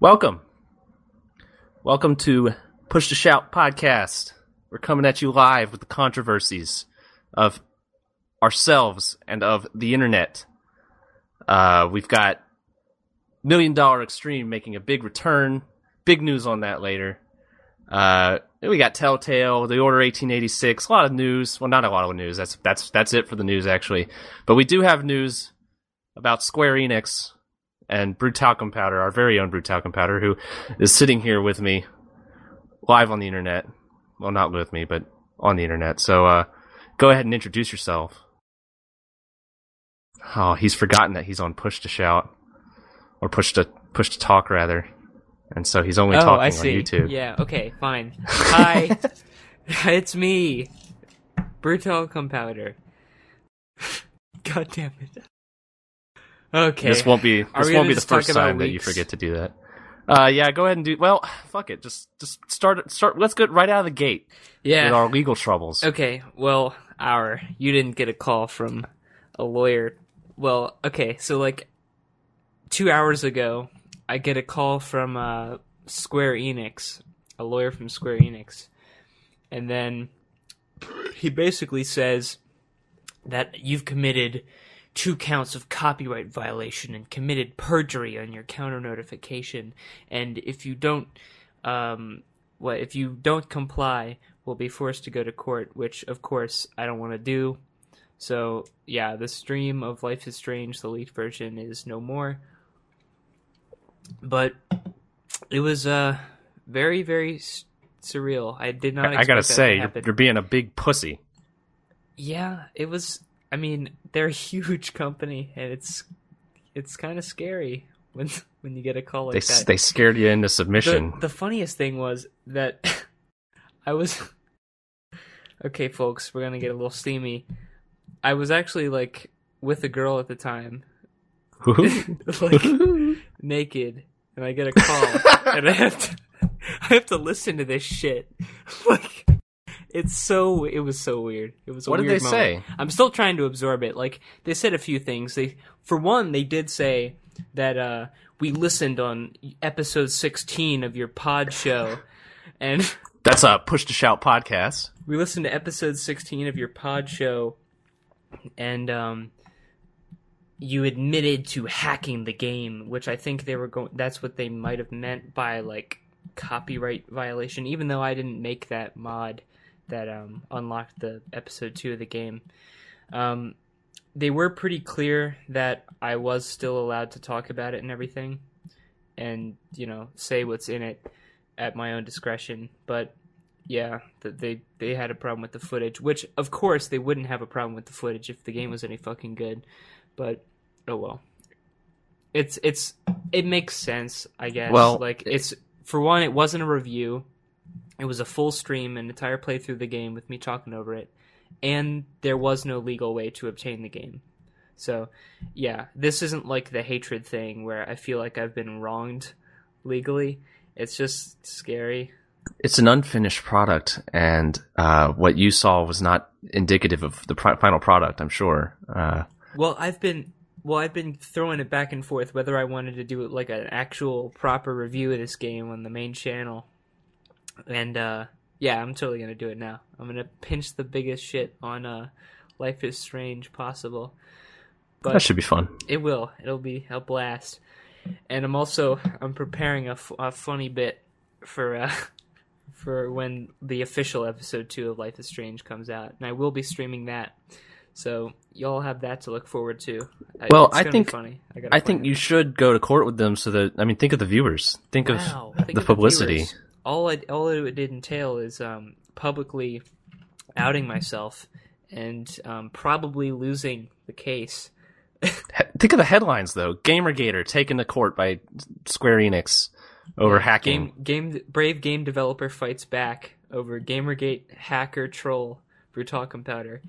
Welcome. Welcome to Push to Shout podcast. We're coming at you live with the controversies of ourselves and of the internet. Uh, we've got Million Dollar Extreme making a big return. Big news on that later. Uh, we got Telltale, The Order 1886, a lot of news. Well, not a lot of news. That's that's that's it for the news actually. But we do have news about Square Enix and Brew Talcum Powder, our very own Brew Talcum Powder, who is sitting here with me live on the internet. Well, not with me, but on the internet. So uh, go ahead and introduce yourself. Oh, he's forgotten that he's on Push to Shout or Push to Push to Talk rather, and so he's only oh, talking I on see. YouTube. Yeah, okay, fine. Hi, it's me, Brutal Compounder. God damn it. Okay. This won't be this won't be the first time that you forget to do that. Uh, yeah, go ahead and do. Well, fuck it. Just just start start. Let's get right out of the gate with yeah. our legal troubles. Okay, well, our you didn't get a call from a lawyer. Well, okay, so like two hours ago, I get a call from uh, Square Enix, a lawyer from Square Enix, and then he basically says that you've committed two counts of copyright violation and committed perjury on your counter notification, and if you don't, um, what if you don't comply, we'll be forced to go to court, which of course I don't want to do. So yeah, the stream of Life is Strange, the leaked version, is no more. But it was uh very very s- surreal. I did not. I, I gotta that to say, you're, you're being a big pussy. Yeah, it was. I mean, they're a huge company, and it's it's kind of scary when when you get a call like They that. they scared you into the, submission. the funniest thing was that I was okay, folks. We're gonna get a little steamy. I was actually like with a girl at the time, like naked, and I get a call, and I have to I have to listen to this shit. Like it's so it was so weird. It was What did they moment. say? I'm still trying to absorb it. Like they said a few things. They for one, they did say that uh we listened on episode 16 of your pod show and That's a push to shout podcast. we listened to episode 16 of your pod show and um you admitted to hacking the game, which I think they were going that's what they might have meant by like copyright violation even though I didn't make that mod that um unlocked the episode 2 of the game. Um they were pretty clear that I was still allowed to talk about it and everything and, you know, say what's in it at my own discretion, but yeah, that they they had a problem with the footage, which of course they wouldn't have a problem with the footage if the game was any fucking good. But oh well. It's it's it makes sense, I guess. Well, like it's for one, it wasn't a review. It was a full stream, an entire playthrough of the game with me talking over it, and there was no legal way to obtain the game. So, yeah, this isn't like the hatred thing where I feel like I've been wronged legally. It's just scary. It's an unfinished product, and uh, what you saw was not indicative of the final product. I'm sure. Uh, Well, I've been well, I've been throwing it back and forth whether I wanted to do like an actual proper review of this game on the main channel. And uh yeah, I'm totally going to do it now. I'm going to pinch the biggest shit on uh Life is Strange possible. But that should be fun. it will. It'll be a blast. And I'm also I'm preparing a, f- a funny bit for uh for when the official episode 2 of Life is Strange comes out. And I will be streaming that. So y'all have that to look forward to. Well, it's I gonna be think- funny. I, I think plan you should go to court with them so that I mean, think of the viewers. Think Wow, of think the of publicity. viewers. All it all it did entail is um, publicly outing myself and um, probably losing the case. Think of the headlines though. Gamergator taken to court by Square Enix over hacking. Game game brave game developer fights back over GamerGate hacker troll Brutal Compounder.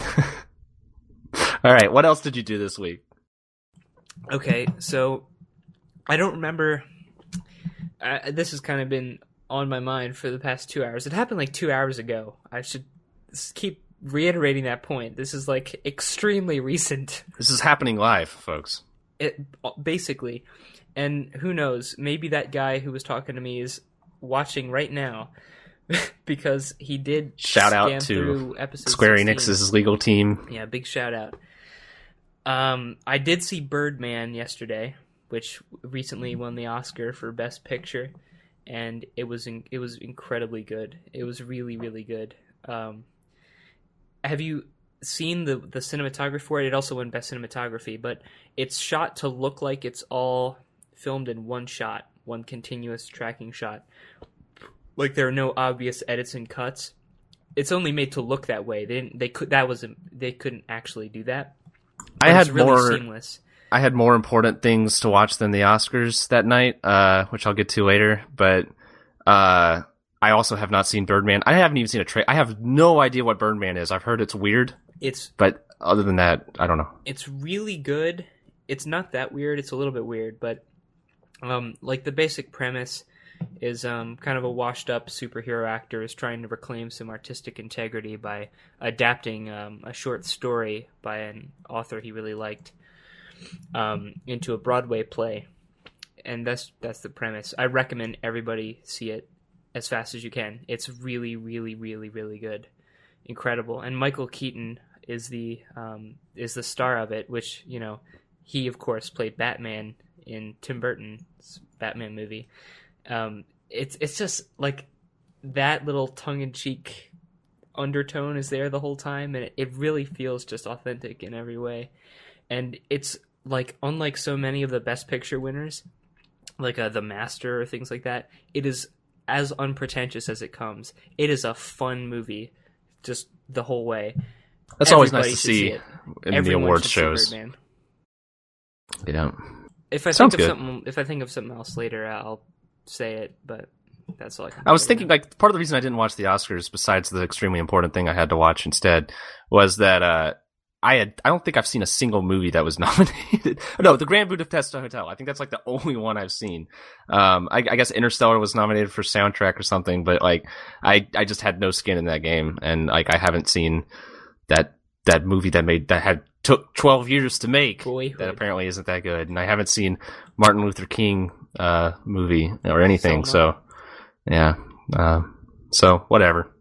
All right, what else did you do this week? Okay, so I don't remember. Uh, this has kind of been on my mind for the past two hours. It happened like two hours ago. I should keep reiterating that point. This is like extremely recent. This is happening live, folks. It basically, and who knows? Maybe that guy who was talking to me is watching right now because he did Shout out to Square 16. Enix's legal team. Yeah, big shout out. Um, I did see Birdman yesterday, which recently won the Oscar for Best Picture, and it was in, it was incredibly good. It was really really good. Um, have you seen the the cinematography for it? It also won Best Cinematography, but it's shot to look like it's all filmed in one shot, one continuous tracking shot. Like there are no obvious edits and cuts. It's only made to look that way. They didn't, they could that was they couldn't actually do that. I had really more. seamless. I had more important things to watch than the Oscars that night, uh, which I'll get to later. But uh, I also have not seen Birdman. I haven't even seen a trailer. I have no idea what Birdman is. I've heard it's weird, It's but other than that, I don't know. it's really good. It's not that weird. It's a little bit weird, but um, like the basic premise is um, kind of a washed up superhero actor is trying to reclaim some artistic integrity by adapting um, a short story by an author he really liked um, into a Broadway play, and that's that's the premise. I recommend everybody see it as fast as you can. It's really, really, really, really good, incredible. And Michael Keaton is the um, is the star of it, which you know he of course played Batman in Tim Burton's Batman movie. Um, it's it's just like that little tongue in cheek undertone is there the whole time, and it, it really feels just authentic in every way. And it's like unlike so many of the Best Picture winners, like uh, The Master or things like that, it is as unpretentious as it comes. It is a fun movie, just the whole way. That's always nice to see it. in the awards shows. Birdman. Yeah. If I Sounds think of good. something, if I think of something else later, I'll say it. But that's all I can. I was think thinking like part of the reason I didn't watch the Oscars, besides the extremely important thing I had to watch instead, was that uh, I had I don't think I've seen a single movie that was nominated. no, the Grand Budapest Hotel. I think that's like the only one I've seen. Um, I, I guess Interstellar was nominated for soundtrack or something, but like I I just had no skin in that game, and like I haven't seen that that movie that made that had took twelve years to make. Boyhood. That apparently isn't that good, and I haven't seen Martin Luther King uh movie or anything. Selma. So, yeah, uh, so whatever.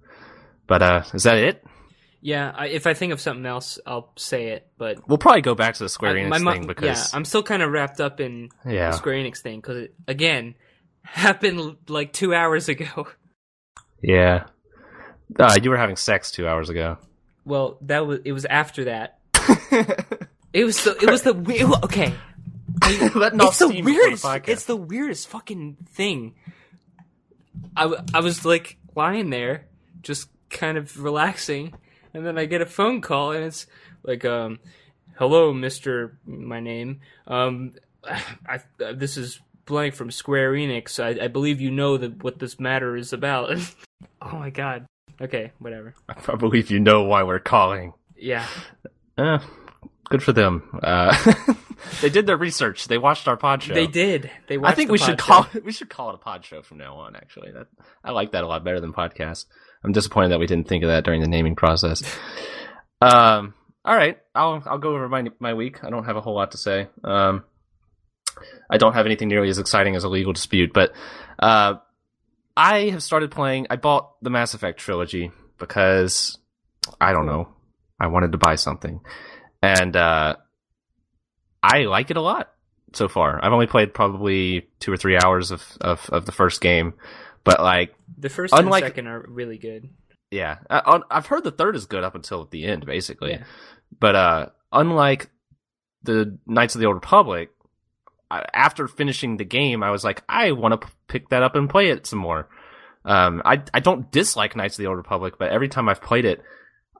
But uh is that it? Yeah, I, if I think of something else, I'll say it. But We'll probably go back to the Square I- Enix my mo- thing because yeah, I'm still kind of wrapped up in yeah, the Square Enix thing because it again happened like two hours ago. yeah. Uh, you were having sex two hours ago. Well, that was it was after that. It was the it was the we- it okay. It's the before the weirdest. it's the weirdest fucking thing. I I was like lying there, just kind of relaxing, and then I get a phone call, and it's like, um, "Hello, Mister, my name. Um, I, uh, this is blank from Square Enix. I, I believe you know that what this matter is about." oh my god. Okay, whatever. I believe you know why we're calling. Yeah. Eh, good for them. Uh, they did their research. They watched our pod show. They did. They. I think the we should pod call show. we should call it a pod show from now on. Actually, that I like that a lot better than podcast. I'm disappointed that we didn't think of that during the naming process. Um, all right, I'll I'll go over my my week. I don't have a whole lot to say. Um, I don't have anything nearly as exciting as a legal dispute, but uh, I have started playing. I bought the Mass Effect trilogy because I don't know. I wanted to buy something, and uh, I like it a lot so far. I've only played probably two or three hours of, of, of the first game, but like, The first Unlike- and second are really good. yeah, I, I've heard the third is good up until the end, basically. Yeah. But uh, unlike the Knights of the Old Republic, after finishing the game, I was like, I want to p- pick that up and play it some more. Um, I I don't dislike Knights of the Old Republic, but every time I've played it,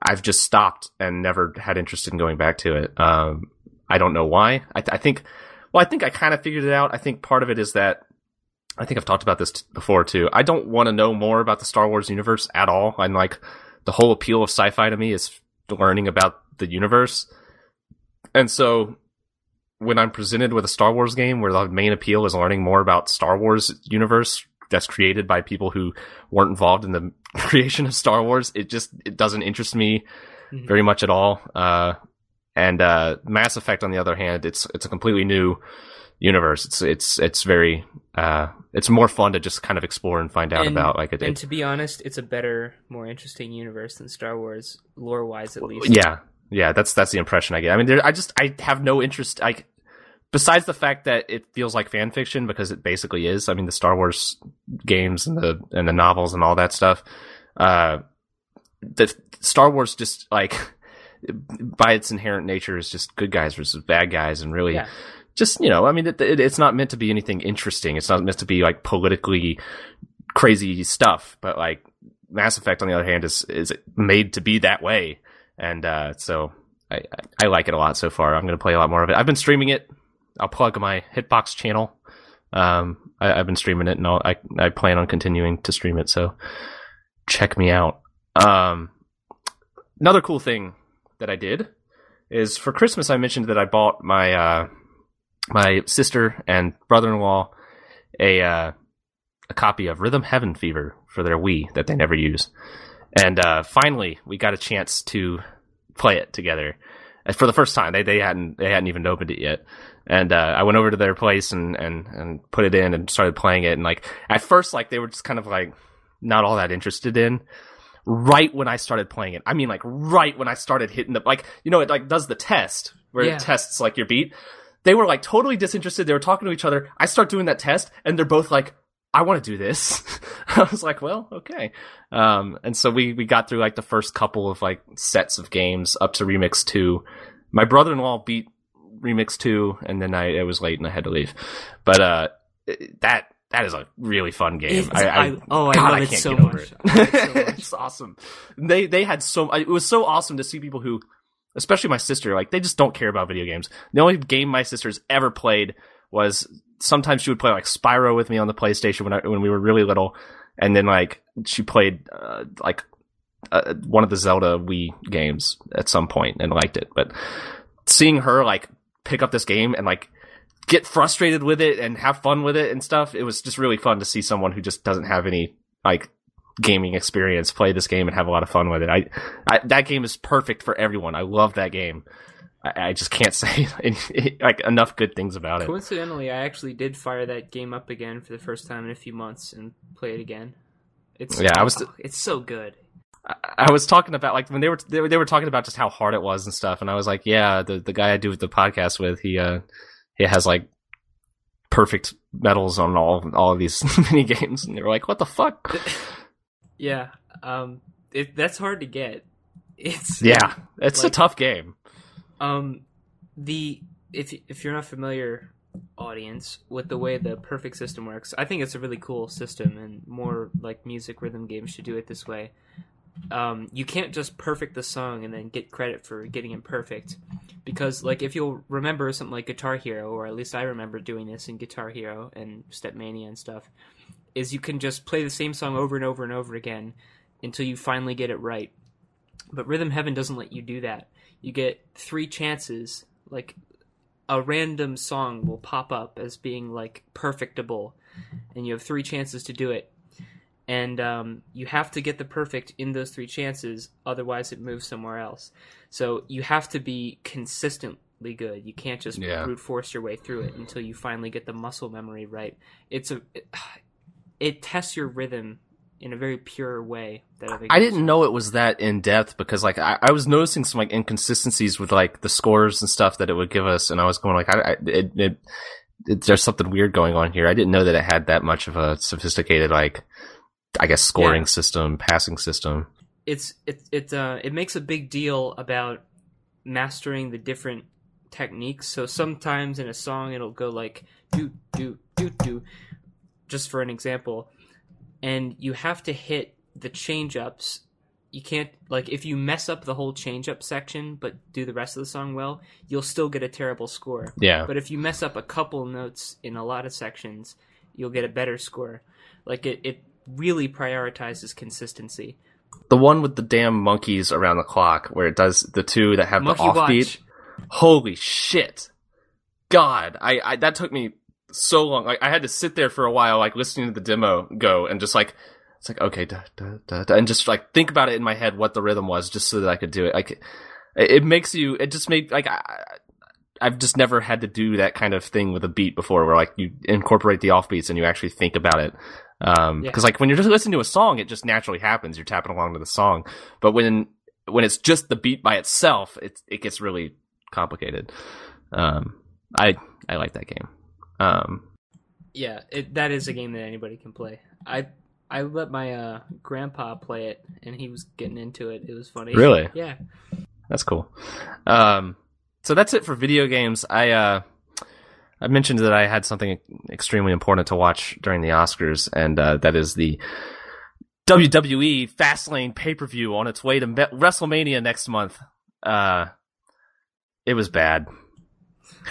I've just stopped and never had interest in going back to it. Um, I don't know why. I, I think, well, I think I kind of figured it out. I think part of it is that I think I've talked about this t- before too. I don't want to know more about the Star Wars universe at all. And like the whole appeal of sci-fi to me is learning about the universe. And so when I'm presented with a Star Wars game where the main appeal is learning more about Star Wars universe that's created by people who weren't involved in the creation of Star Wars, it just it doesn't interest me Mhm. very much at all. Uh, And uh, Mass Effect, on the other hand, it's it's a completely new universe. It's it's it's very uh, it's more fun to just kind of explore and find out And- about. Like it, And to be honest, it's a better, more interesting universe than Star Wars, lore wise at least. yeah, yeah. That's that's the impression I get. I mean, there, I just I have no interest. Like besides the fact that it feels like fan fiction because it basically is. I mean, the Star Wars games and the and the novels and all that stuff. Uh, the Star Wars just like by its inherent nature is just good guys versus bad guys, and really Yeah. Just you know, I mean, it, it, it's not meant to be anything interesting. It's not meant to be like politically crazy stuff. But like Mass Effect, on the other hand, is is made to be that way, and uh, so I, I like it a lot so far. I'm going to play a lot more of it. I've been streaming it. I'll plug my Hitbox channel. Um, I, I've been streaming it, and I'll, I I plan on continuing to stream it. So check me out. Um, another cool thing that I did is for Christmas I mentioned that I bought my uh, my sister and brother-in-law a uh, a copy of Rhythm Heaven Fever for their Wii that they never use, and uh, finally we got a chance to play it together Uh, for the first time. They they hadn't they hadn't even opened it yet, and uh, I went over to their place and and and put it in and started playing it. And like at first, like they were just kind of like not all that interested in. Right when I started playing it, I mean, like right when I started hitting the like, you know, it like does the test where Yeah. it tests like your beat. They were like totally disinterested. They were talking to each other. I start doing that test, and they're both like, "I want to do this." I was like, "Well, okay." Um, and so we we got through like the first couple of like sets of games up to Remix Two. My brother-in-law beat Remix Two, and then I it was late and I had to leave. But uh, that that is a really fun game. It's- I- oh, I God, love it can't so get over much. it. It so much. it's awesome. They they had so it was so awesome to see people who, especially my sister, like they just don't care about video games. The only game my sister's ever played was sometimes she would play like Spyro with me on the PlayStation when I, when we were really little, and then like she played uh, like uh, one of the Zelda Wii games at some point and liked it. But seeing her like pick up this game and like get frustrated with it and have fun with it and stuff, it was just really fun to see someone who just doesn't have any like gaming experience play this game and have a lot of fun with it. I, I that game is perfect for everyone. I love that game. I, I just can't say like enough good things about it. Coincidentally, I actually did fire that game up again for the first time in a few months and play it again. It's Yeah, I was- oh, it's so good. I- I was talking about like when they were they were, they were talking about just how hard it was and stuff, and I was like, yeah, the the guy I do the podcast with, he uh he has like perfect medals on all all of these mini games, and they were like, what the fuck? Yeah, um, it, that's hard to get. It's Yeah, it's a tough game. Um, the if if you're not familiar, audience, with the way the perfect system works, I think it's a really cool system, and more like music rhythm games should do it this way. Um, you can't just perfect the song and then get credit for getting it perfect, because like if you'll remember something like Guitar Hero, or at least I remember doing this in Guitar Hero and Stepmania and stuff, is you can just play the same song over and over and over again until you finally get it right. But Rhythm Heaven doesn't let you do that. You get three chances like a random song will pop up as being like perfectable and you have three chances to do it. And um, you have to get the perfect in those three chances otherwise it moves somewhere else. So you have to be consistently good. You can't just Yeah. brute force your way through it until you finally get the muscle memory right. It's a it, it tests your rhythm in a very pure way that other I didn't know it was that in depth because like I, I was noticing some like inconsistencies with like the scores and stuff that it would give us, and I was going like, I, I it, it, it there's something weird going on here. I didn't know that it had that much of a sophisticated like, I guess scoring Yeah. system, passing system. it's it it uh it makes a big deal about mastering the different techniques. So sometimes in a song it'll go like do do do do just for an example. And you have to hit the change ups. You can't like if you mess up the whole change up section but do the rest of the song well, you'll still get a terrible score. Yeah, But if you mess up a couple notes in a lot of sections, you'll get a better score. Like it, it really prioritizes consistency. the one with the damn monkeys around the clock where it does the two that have Monkey the offbeat. Watch. Holy shit! God, I, I that took me so long. Like I had to sit there for a while, like listening to the demo go, and just like it's like okay, da, da, da, da, and just like think about it in my head what the rhythm was, just so that I could do it. Like It, makes you. It just made like I, I've just never had to do that kind of thing with a beat before, where like you incorporate the offbeats and you actually think about it. Um, Yeah. because like when you're just listening to a song, it just naturally happens. You're tapping along to the song, but when when it's just the beat by itself, it it gets really complicated. Um, I I like that game. Um, Yeah, it, that is a game that anybody can play. I I let my uh, grandpa play it, and he was getting into it. It was funny. Really? Yeah. That's cool. Um, so that's it for video games. I uh, I mentioned that I had something extremely important to watch during the Oscars, and uh, that is the WWE Fastlane pay per view on its way to WrestleMania next month. Uh, it was bad.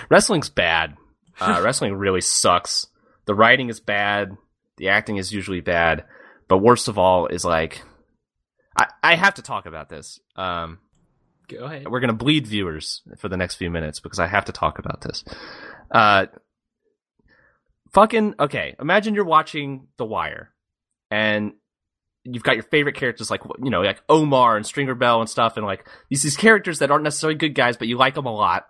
Wrestling's bad. Uh, wrestling really sucks. The writing is bad. The acting is usually bad. But worst of all is like, I, I have to talk about this. Um, Go ahead. we're gonna bleed viewers for the next few minutes because I have to talk about this. Uh, fucking okay. Imagine you're watching The Wire, and you've got your favorite characters like you know like Omar and Stringer Bell and stuff, and like these these characters that aren't necessarily good guys, but you like them a lot.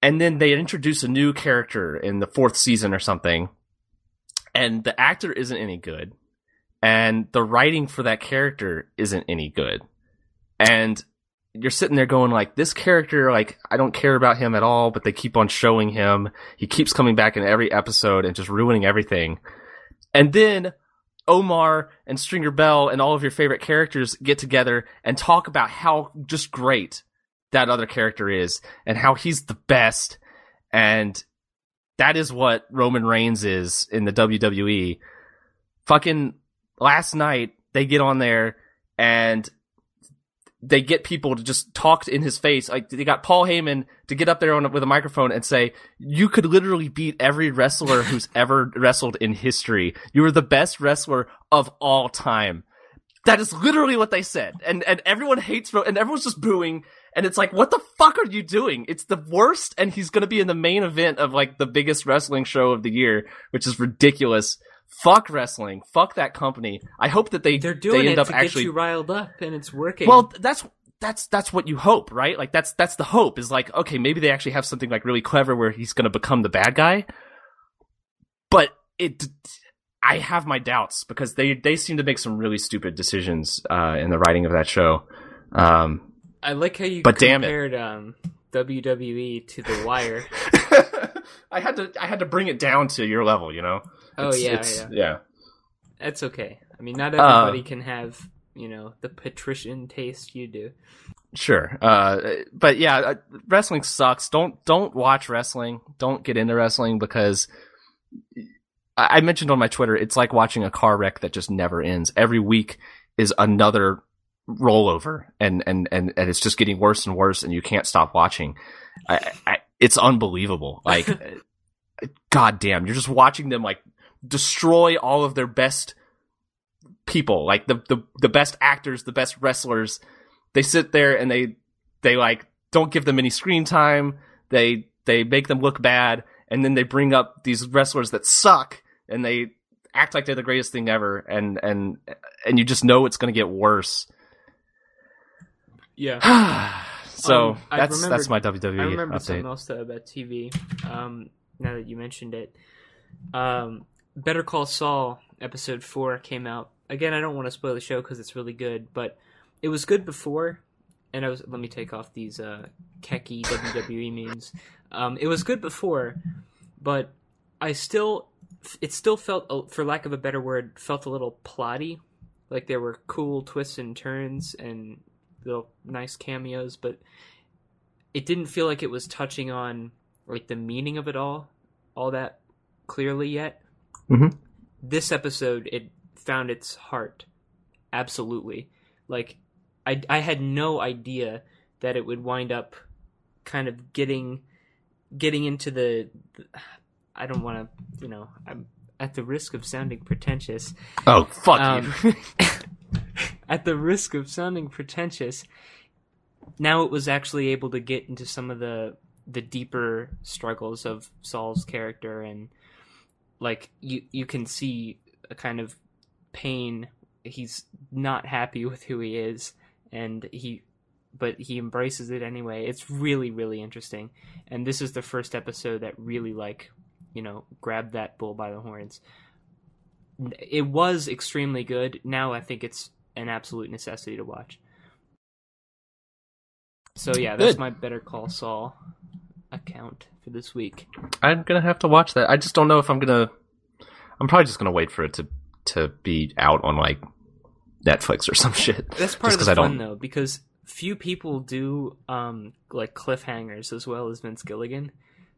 And then they introduce a new character in the fourth season or something, and the actor isn't any good, and the writing for that character isn't any good, and you're sitting there going like this character like I don't care about him at all but they keep on showing him. He keeps coming back in every episode and just ruining everything. And then Omar and Stringer Bell and all of your favorite characters get together and talk about how just great that other character is and how he's the best and that is what Roman Reigns is in the WWE fucking last night they get on there and they get people to just talk in his face. Like they got Paul Heyman to get up there on, with a microphone and say, "You could literally beat every wrestler who's ever wrestled in history. You are the best wrestler of all time." That is literally what they said, and and everyone hates, and everyone's just booing. And it's like, what the fuck are you doing? It's the worst, and he's gonna be in the main event of like the biggest wrestling show of the year, which is ridiculous. Fuck wrestling. Fuck that company. I hope that they They're doing they end it up to actually get you riled up, and it's working. well, that's that's that's what you hope, right? Like that's that's the hope is like okay, maybe they actually have something like really clever where he's going to become the bad guy. But it I have my doubts because they they seem to make some really stupid decisions uh in the writing of that show. Um I like how you But damn it. compared um, WWE to The Wire. I had to I had to bring it down to your level, you know. Oh, It's- yeah, it's- yeah. yeah. That's okay. I mean, not Uh, everybody can have you know the patrician taste you do. Sure. Uh, but yeah, uh, wrestling sucks. Don't don't watch wrestling. Don't get into wrestling because I mentioned on my Twitter, it's like watching a car wreck that just never ends. Every week is another rollover, and and and, and it's just getting worse and worse, and you can't stop watching. I, I, it's unbelievable. Like, god damn, you're just watching them like destroy all of their best people, like the the the best actors, the best wrestlers they sit there and they they like don't give them any screen time. They they make them look bad, and then they bring up these wrestlers that suck, and they act like they're the greatest thing ever, and and and you just know it's going to get worse. Yeah. so Um, that's remembered- that's my WWE I remember something update. else though about TV. Um, now that you mentioned it, um, Better Call Saul episode four came out. Again, I don't want to spoil the show because it's really good, but it was good before. And I was let me take off these uh, kecky WWE memes. Um, it was good before, but I still, it still felt, uh, for lack of a better word, felt a little plotty. Like there were cool twists and turns and little nice cameos, but it didn't feel like it was touching on like the meaning of it all all that clearly yet. Mhm. This episode it found its heart. Absolutely. Like I I had no idea that it would wind up kind of getting getting into the, the I don't want to, you know, I'm at the risk of sounding pretentious. Oh fuck Um, you! at the risk of sounding pretentious, now it was actually able to get into some of the the deeper struggles of Saul's character and like you you can see a kind of pain he's not happy with who he is and he but he embraces it anyway. It's really really interesting, and this is the first episode that really like you know grabbed that bull by the horns. It was extremely good. Now I think it's an absolute necessity to watch. So yeah, that's Good. my Better Call Saul account for this week. I'm gonna have to watch that. I just don't know if I'm gonna. I'm probably just gonna wait for it to to be out on like Netflix or some shit. That's part Just of the I fun don't- though, because few people do um like cliffhangers as well as Vince Gilligan.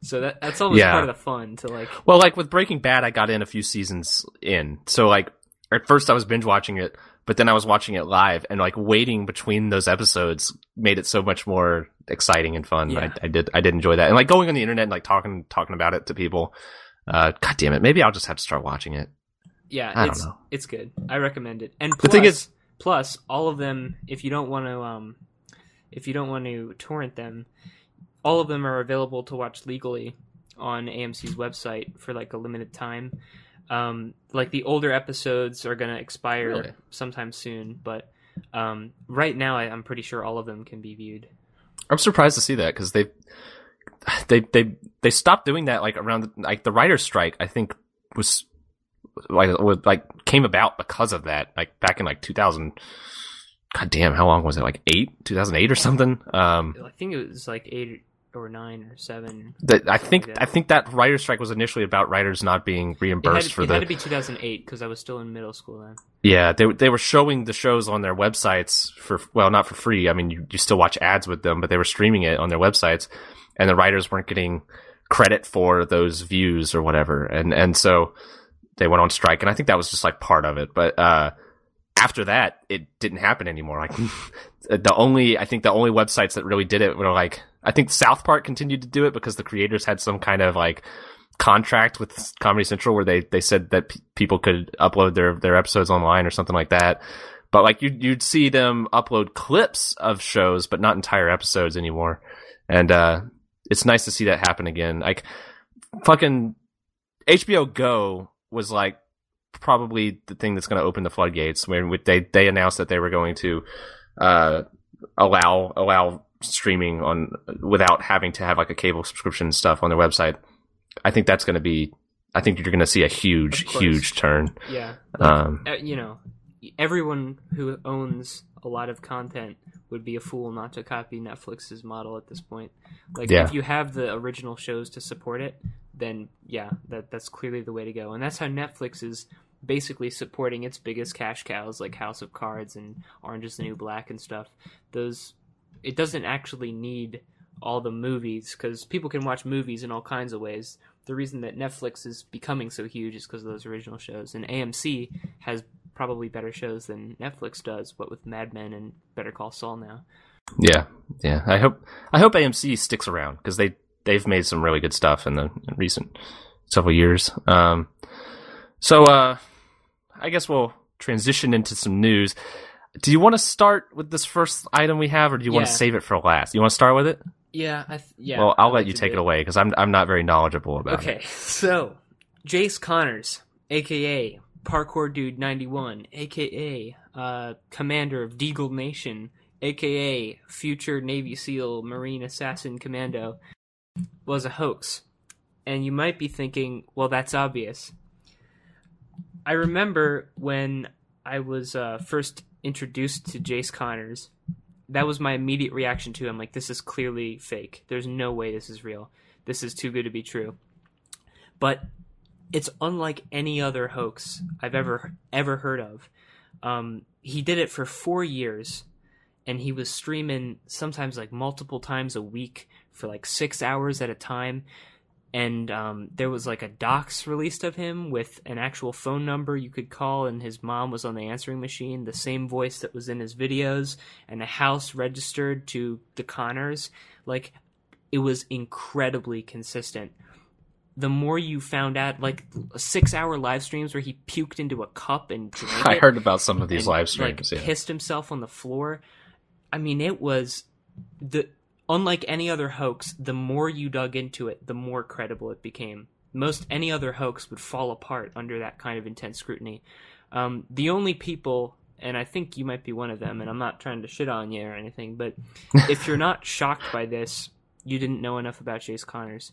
So that that's always Yeah. part of the fun to like Well, like with Breaking Bad, I got in a few seasons in. So like at first I was binge watching it, but then I was watching it live and like waiting between those episodes made it so much more exciting and fun. Yeah. I, I did I did enjoy that. And like going on the internet and like talking talking about it to people. Uh god damn it. Maybe I'll just have to start watching it. yeah, I don't it's know. it's good. I recommend it. And The thing is- plus all of them if you don't want to um if you don't want to torrent them, all of them are available to watch legally on AMC's website for like a limited time. Um, like the older episodes are going to expire Really? sometime soon, but um, right now I, I'm pretty sure all of them can be viewed. I'm surprised to see that because they, they, they, they stopped doing that like around like the writer's strike. I think was like was, like came about because of that. Like back in like 2000. God damn, how long was it? Like eight, 2008 or something. Um, I think it was like eight or nine or seven. that I think Like that. I think that writer's strike was initially about writers not being It reimbursed for it the. had to be 2008 because I was still in middle school then. Yeah, they they were showing the shows on their websites for well, not for free. I mean, you, you still watch ads with them, but they were streaming it on their websites, and the writers weren't getting credit for those views or whatever, and and so they went on strike, and I think that was just like part of it. But uh, after that, it didn't happen anymore. Like the only I think the only websites that really did it were like I think South Park continued to do it because the creators had some kind of like contract with Comedy Central where they, they said that p- people could upload their, their episodes online or something like that. But like you'd, you'd see them upload clips of shows, but not entire episodes anymore. And, uh, it's nice to see that happen again. Like fucking HBO Go was like probably the thing that's going to open the floodgates when they, they announced that they were going to, uh, allow, allow streaming on without having to have like a cable subscription stuff on their website. I think that's going to be. I think you're going to see a huge, huge turn. Yeah, Um, uh, you know, everyone who owns a lot of content would be a fool not to copy Netflix's model at this point. Like, Yeah. if you have the original shows to support it, then yeah, that that's clearly the way to go. And that's how Netflix is basically supporting its biggest cash cows, like House of Cards and Orange Is the New Black and stuff. Those, it doesn't actually need all the movies because people can watch movies in all kinds of ways. The reason that Netflix is becoming so huge is because of those original shows, and AMC has probably better shows than Netflix does. What with Mad Men and Better Call Saul now. yeah, yeah. I hope I hope AMC sticks around because they they've made some really good stuff in the in recent several years. Um, so uh, I guess we'll transition into some news. Do you want to start with this first item we have, or do you want to save it for last? You want to start with it? Yeah, I th- yeah. well, I'll I'd let like you take do it away because I'm I'm not very knowledgeable about it. Okay, so Jace Connors, aka Parkour Dude 91, aka uh, Commander of Deagle Nation, aka future Navy SEAL Marine Assassin Commando, was a hoax. And you might be thinking, well, that's obvious. I remember when I was uh, first introduced to Jace Connors, that was my immediate reaction to him. Like, this is clearly fake. There's no way this is real. This is too good to be true. But it's unlike any other hoax I've ever ever heard of. Um, he did it for four years, and he was streaming sometimes like multiple times a week for like six hours at a time. And um, there was like a docs released of him with an actual phone number you could call, and his mom was on the answering machine, the same voice that was in his videos, and a house registered to the Connors. Like, it was incredibly consistent the more you found out, like six hour live streams where he puked into a cup and drank I heard about some of these and, live streams. like yeah. pissed himself on the floor. I mean, it was the unlike any other hoax. The more you dug into it, the more credible it became. Most any other hoax would fall apart under that kind of intense scrutiny. Um, the only people, and I think you might be one of them, and I'm not trying to shit on you or anything, but if you're not shocked by this, you didn't know enough about Jace Connors.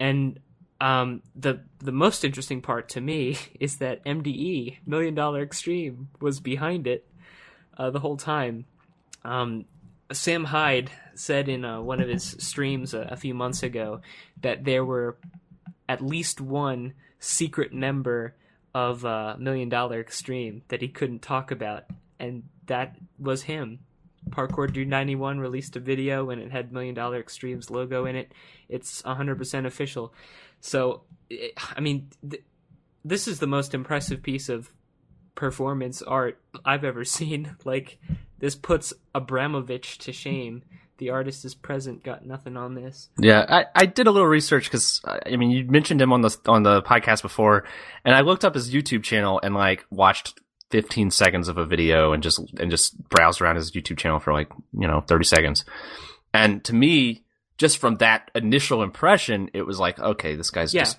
And um, the the most interesting part to me is that MDE Million Dollar Extreme was behind it uh, the whole time. Um, Sam Hyde said in uh, one of his streams a, a few months ago that there were at least one secret member of uh, Million Dollar Extreme that he couldn't talk about, and that was him. Parkour Dude 91 released a video and it had Million Dollar Extremes logo in it. It's 100% official. So, it, I mean, th- this is the most impressive piece of performance art I've ever seen. Like, this puts Abramović to shame. The artist is present, got nothing on this. Yeah, I, I did a little research because I mean you mentioned him on the on the podcast before, and I looked up his YouTube channel and like watched 15 seconds of a video and just and just browsed around his YouTube channel for like you know 30 seconds, and to me, just from that initial impression, it was like okay, this guy's Yeah. just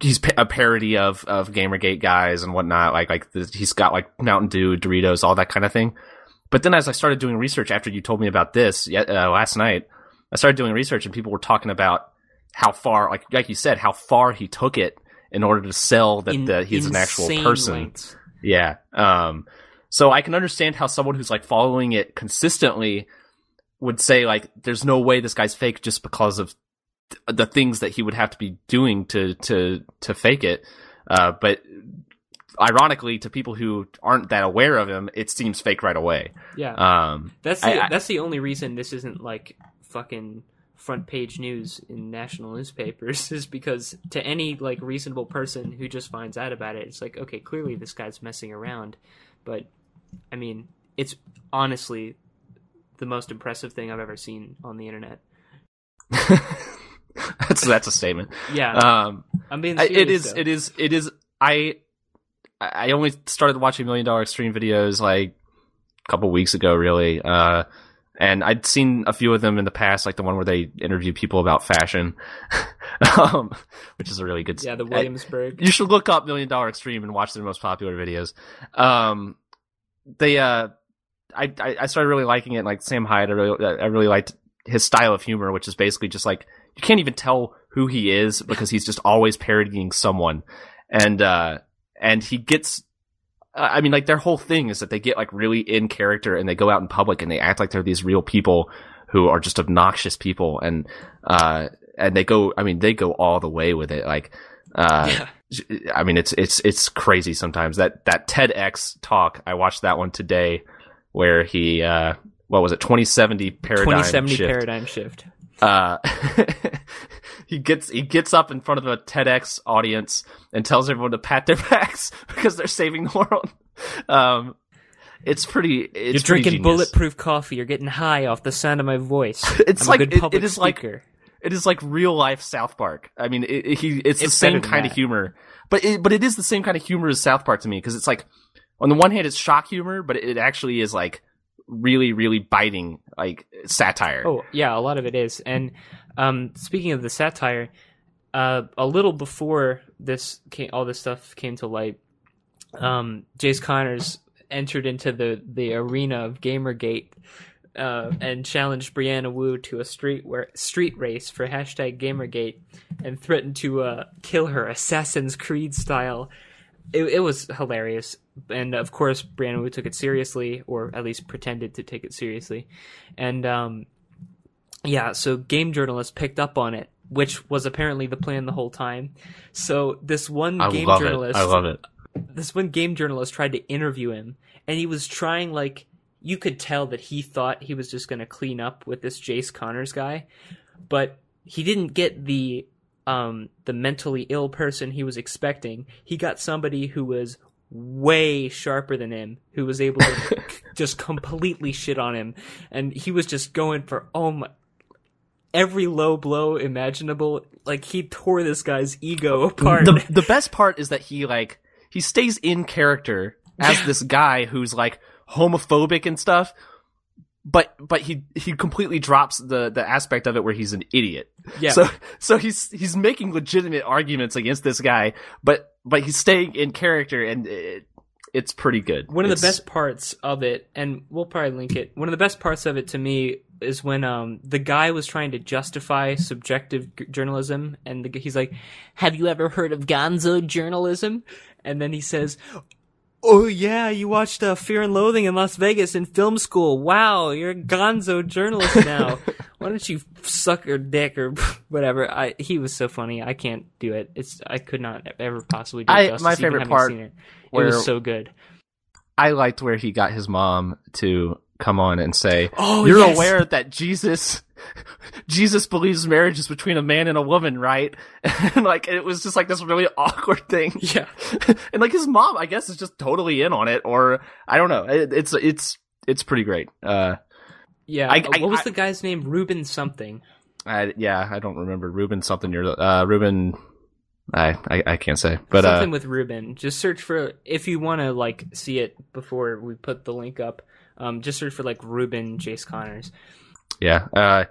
he's a parody of of GamerGate guys and whatnot. Like like the, he's got like Mountain Dew, Doritos, all that kind of thing. But then as I started doing research after you told me about this uh, last night, I started doing research and people were talking about how far, like like you said, how far he took it in order to sell that, In- that he's an actual person. lengths. Yeah. Um, so I can understand how someone who's like following it consistently would say like, there's no way this guy's fake just because of the things that he would have to be doing to to to fake it. Uh, but ironically, to people who aren't that aware of him, it seems fake right away. Yeah. Um, That's the, I- that's the only reason this isn't like fucking front page news in national newspapers is because to any like reasonable person who just finds out about it, it's like okay, clearly this guy's messing around, but I mean, it's honestly the most impressive thing I've ever seen on the internet. that's that's a statement. Yeah, Um, I'm being serious. it is though. it is it is I I only started watching Million Dollar Extreme videos like a couple weeks ago, really. Uh, and I'd seen a few of them in the past, like the one where they interview people about fashion, um, which is a really good. yeah, the I- Williamsburg. you should look up Million Dollar Extreme and watch their most popular videos. Um, they, uh, I, I I started really liking it. Like Sam Hyde, I really, I really liked his style of humor, which is basically just like you can't even tell who he is because he's just always parodying someone, and uh, and he gets. uh, I mean, like their whole thing is that they get like really in character and they go out in public and they act like they're these real people who are just obnoxious people and uh and they go. I mean, they go all the way with it. Like, uh, Yeah. I mean, it's it's it's crazy sometimes. That that TEDx talk, I watched that one today, where he, uh, what was it, twenty seventy paradigm 2070 shift. paradigm shift. Uh, he gets he gets up in front of a TEDx audience and tells everyone to pat their backs because they're saving the world. Um, it's pretty. It's You're pretty drinking genius. bulletproof coffee. You're getting high off the sound of my voice. It's I'm like- a good it- public it is like- it is like real life South Park. I mean, it, it- he it's, the same kind of humor, but it, but it is the same kind of humor as South Park to me because it's like on the one hand it's shock humor, but it actually is like really really biting like satire. Oh yeah, a lot of it is. And um, speaking of the satire, uh, a little before this came, all this stuff came to light, um, Jace Connors entered into the the arena of GamerGate. Uh, and challenged Brianna Wu to a street where, street race for hashtag Gamergate, and threatened to uh, kill her Assassin's Creed style. It, it was hilarious, and of course Brianna Wu took it seriously, or at least pretended to take it seriously. And um, yeah, so game journalists picked up on it, which was apparently the plan the whole time. So this one I game journalist, it. I love it. this one game journalist tried to interview him, and he was trying like you could tell that he thought he was just going to clean up with this Jace Connors guy, but he didn't get the um the mentally ill person he was expecting. He got somebody who was way sharper than him who was able to just completely shit on him. And he was just going for oh my every low blow imaginable. Like he tore this guy's ego apart. The the best part is that he like he stays in character as this guy who's like homophobic and stuff. But but he he completely drops the the aspect of it where he's an idiot. yeah So so he's he's making legitimate arguments against this guy, but but he's staying in character, and it, it's pretty good. One of It's- the best parts of it, and we'll probably link it. One of the best parts of it to me is when um the guy was trying to justify subjective g- journalism, and the, he's like, "Have you ever heard of Gonzo journalism?" And then he says. Oh yeah, you watched uh, Fear and Loathing in Las Vegas in film school. Wow, you're a gonzo journalist now. Why don't you suck your dick or whatever? I he was so funny. I can't do it. It's I could not ever possibly do it I- justice, my favorite part seen it. It was so good. I liked where he got his mom to come on and say, Oh, "You're yes. aware that Jesus, Jesus believes marriage is between a man and a woman, right?" And like it was just like this really awkward thing. Yeah. and like his mom, I guess, is just totally in on it, or I don't know. It, it's it's it's pretty great. Uh, Yeah. I- uh, I- what was I- the guy's name? Ruben something. I, yeah, I don't remember Ruben something. You're uh, Ruben. I, I I can't say, but uh, something with Ruben. Just search for if you want to like see it before we put the link up. Um, just search for like Ruben Jace Connors. Yeah, uh,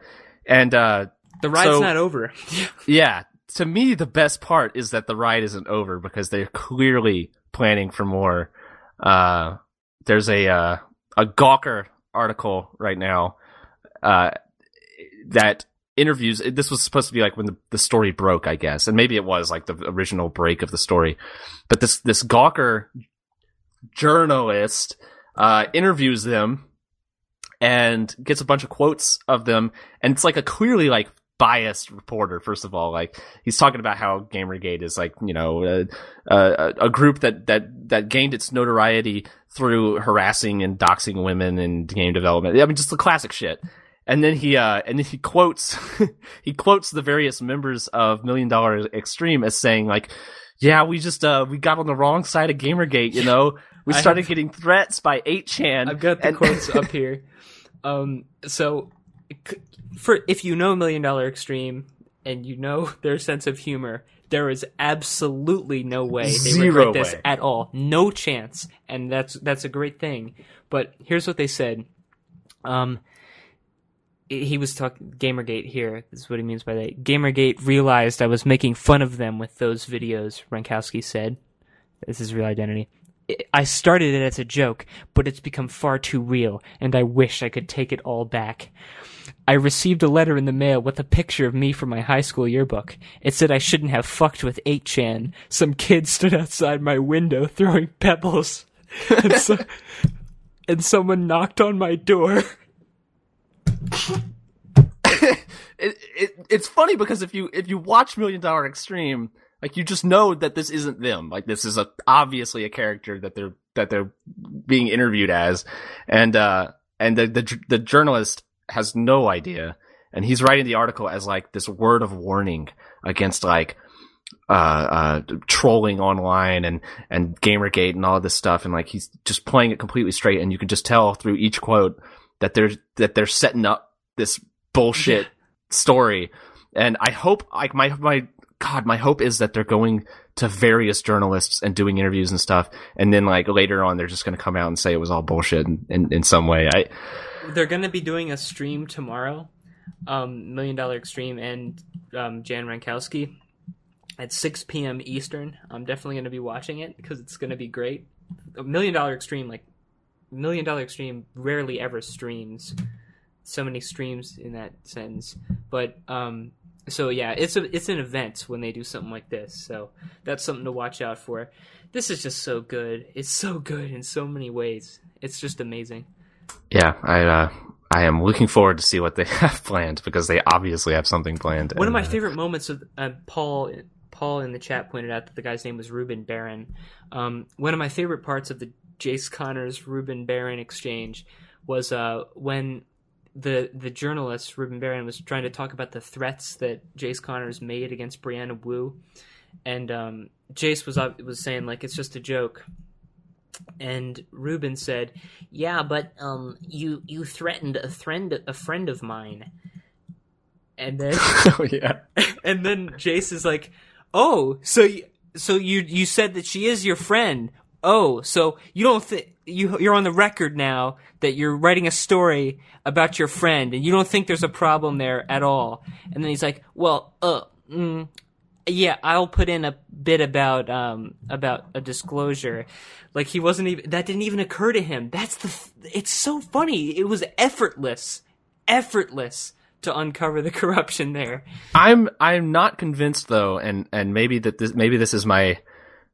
and uh, The ride's So- not over. Yeah, to me, the best part is that the ride isn't over because they're clearly planning for more. Uh, there's a uh, a Gawker article right now uh, that interviews. This was supposed to be like when the, the story broke, I guess, and maybe it was like the original break of the story. But this this Gawker journalist uh, interviews them and gets a bunch of quotes of them, and it's like a clearly like biased reporter. First of all, like he's talking about how GamerGate is like you know a, a, a group that that that gained its notoriety through harassing and doxing women in game development. I mean, just the classic shit. And then he uh and then he quotes he quotes the various members of Million Dollar Extreme as saying like, yeah, we just uh we got on the wrong side of GamerGate, you know. We started have- getting threats by 8chan. I've got the and- quotes up here. Um, so for if you know Million Dollar Extreme and you know their sense of humor, there is absolutely no way they Zero regret this way. at all. No chance, and that's that's a great thing. But here's what they said. Um, he was talking Gamergate here. This is what he means by that. Gamergate realized I was making fun of them with those videos. Rankowski said, "This is real identity." I started it as a joke, but it's become far too real, and I wish I could take it all back. I received a letter in the mail with a picture of me from my high school yearbook. It said I shouldn't have fucked with 8chan. Some kid stood outside my window throwing pebbles. And, so, and someone knocked on my door. it, it it's funny because if you if you watch Million Dollar Extreme, like you just know that this isn't them. Like this is a obviously a character that they're that they're being interviewed as, and uh and the the the journalist has no idea, and he's writing the article as like this word of warning against like uh uh trolling online and and gamergate and all this stuff. And like he's just playing it completely straight. And you can just tell through each quote that they're that they're setting up this bullshit story. And i hope like my my god my hope is that they're going to various journalists and doing interviews and stuff and then like later on they're just going to come out and say it was all bullshit in, in, in some way i They're going to be doing a stream tomorrow, um, Million Dollar Extreme and um, Jan Rankowski at 6 p.m. Eastern. I'm definitely going to be watching it because it's going to be great. A Million Dollar Extreme, like Million Dollar Extreme, rarely ever streams. So many streams in that sense, but um, so yeah, it's a it's an event when they do something like this. So that's something to watch out for. This is just so good. It's so good in so many ways. It's just amazing. yeah i uh i am looking forward to see what they have planned because they obviously have something planned One of my uh, favorite moments of uh, Paul. Paul in the chat pointed out that the guy's name was Ruben Barron. Um, one of my favorite parts of the Jace Connors Ruben Barron exchange was uh, when the the journalist Ruben Barron was trying to talk about the threats that Jace Connors made against Brianna Wu, and um, Jace was was saying like it's just a joke. And Ruben said, "Yeah, but um, you you threatened a friend a friend of mine." And then oh yeah and then Jace is like, "Oh, so you, so you you said that she is your friend. Oh, so you don't think you you're on the record now that you're writing a story about your friend and you don't think there's a problem there at all." And then he's like, "Well, uh, mm, yeah, I'll put in a bit about um about a disclosure. Like he wasn't even that didn't even occur to him. That's the it's so funny. It was effortless. Effortless to uncover the corruption there. I'm I'm not convinced though, and and maybe that this maybe this is my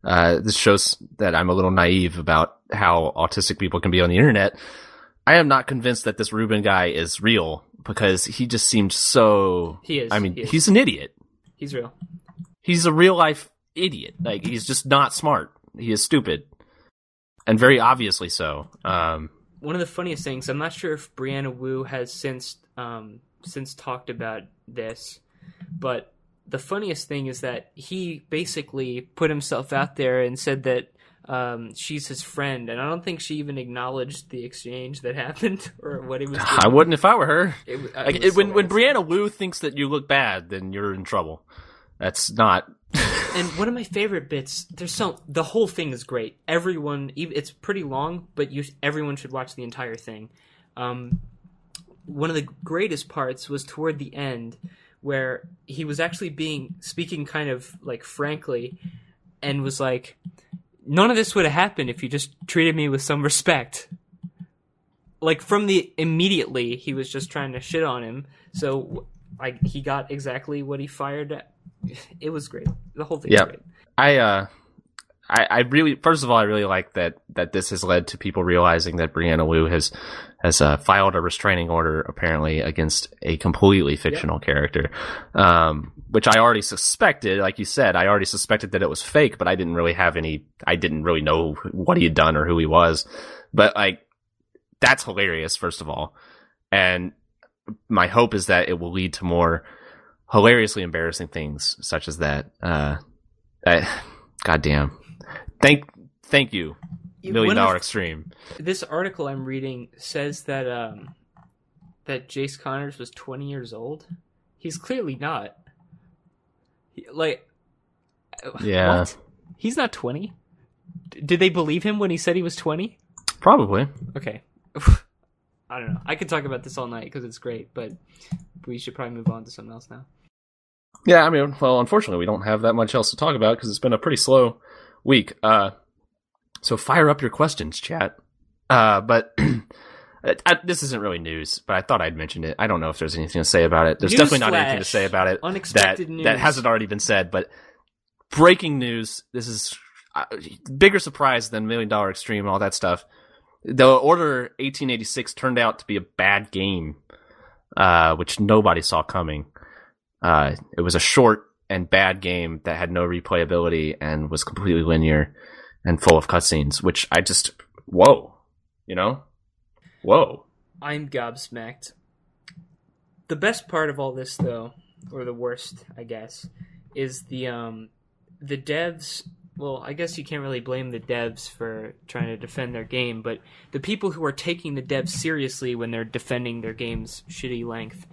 uh, this shows that I'm a little naive about how autistic people can be on the internet. I am not convinced that this Ruben guy is real because he just seemed so. He is, I mean, he is. he's an idiot. He's real. He's a real life idiot. Like he's just not smart. He is stupid, and very obviously so. Um, One of the funniest things, I'm not sure if Brianna Wu has since um since talked about this, but the funniest thing is that he basically put himself out there and said that um, she's his friend, and I don't think she even acknowledged the exchange that happened or what he was. I wouldn't if I were her. It, Like, it it, when when. Brianna Wu thinks that you look bad, then you're in trouble. That's not. and one of my favorite bits, there's so the whole thing is great. Everyone, ev- it's pretty long, but you everyone should watch the entire thing. Um, one of the greatest parts was toward the end, where he was actually being speaking kind of like frankly, and was like, "None of this would have happened if you just treated me with some respect." Like from the immediately, he was just trying to shit on him. So, like, he got exactly what he fired at. It was great. The whole thing great. I uh I, I really first of all I really like that that this has led to people realizing that Brianna Wu has has uh, filed a restraining order apparently against a completely fictional character, um, which I already suspected. Like you said, I already suspected that it was fake, but I didn't really have any. I didn't really know what he had done or who he was. But like, that's hilarious. First of all, and my hope is that it will lead to more hilariously embarrassing things such as that. Uh, I, God damn. Thank, thank you, Million dollar Extreme. This article I'm reading says that um, that Jace Connors was 20 years old. He's clearly not. He- like, Yeah. what? He's not 20. D- Did they believe him when he said he was 20? Probably. Okay. I don't know. I could talk about this all night because it's great, but we should probably move on to something else now. Yeah, I mean, well, unfortunately, we don't have that much else to talk about because it's been a pretty slow week. Uh, so fire up your questions, chat. Uh, but I, this isn't really news, but I thought I'd mention it. I don't know if there's anything to say about it. There's definitely not anything to say about it Unexpected that news. that hasn't already been said. But breaking news. This is uh, bigger surprise than Million Dollar Extreme and all that stuff. The Order 1886 turned out to be a bad game, uh, which nobody saw coming. Uh, it was a short and bad game that had no replayability and was completely linear and full of cutscenes, which I just, whoa, you know? Whoa. I'm gobsmacked. The best part of all this, though, or the worst, I guess, is the um, the devs. Well, I guess you can't really blame the devs for trying to defend their game, but the people who are taking the devs seriously when they're defending their game's shitty length.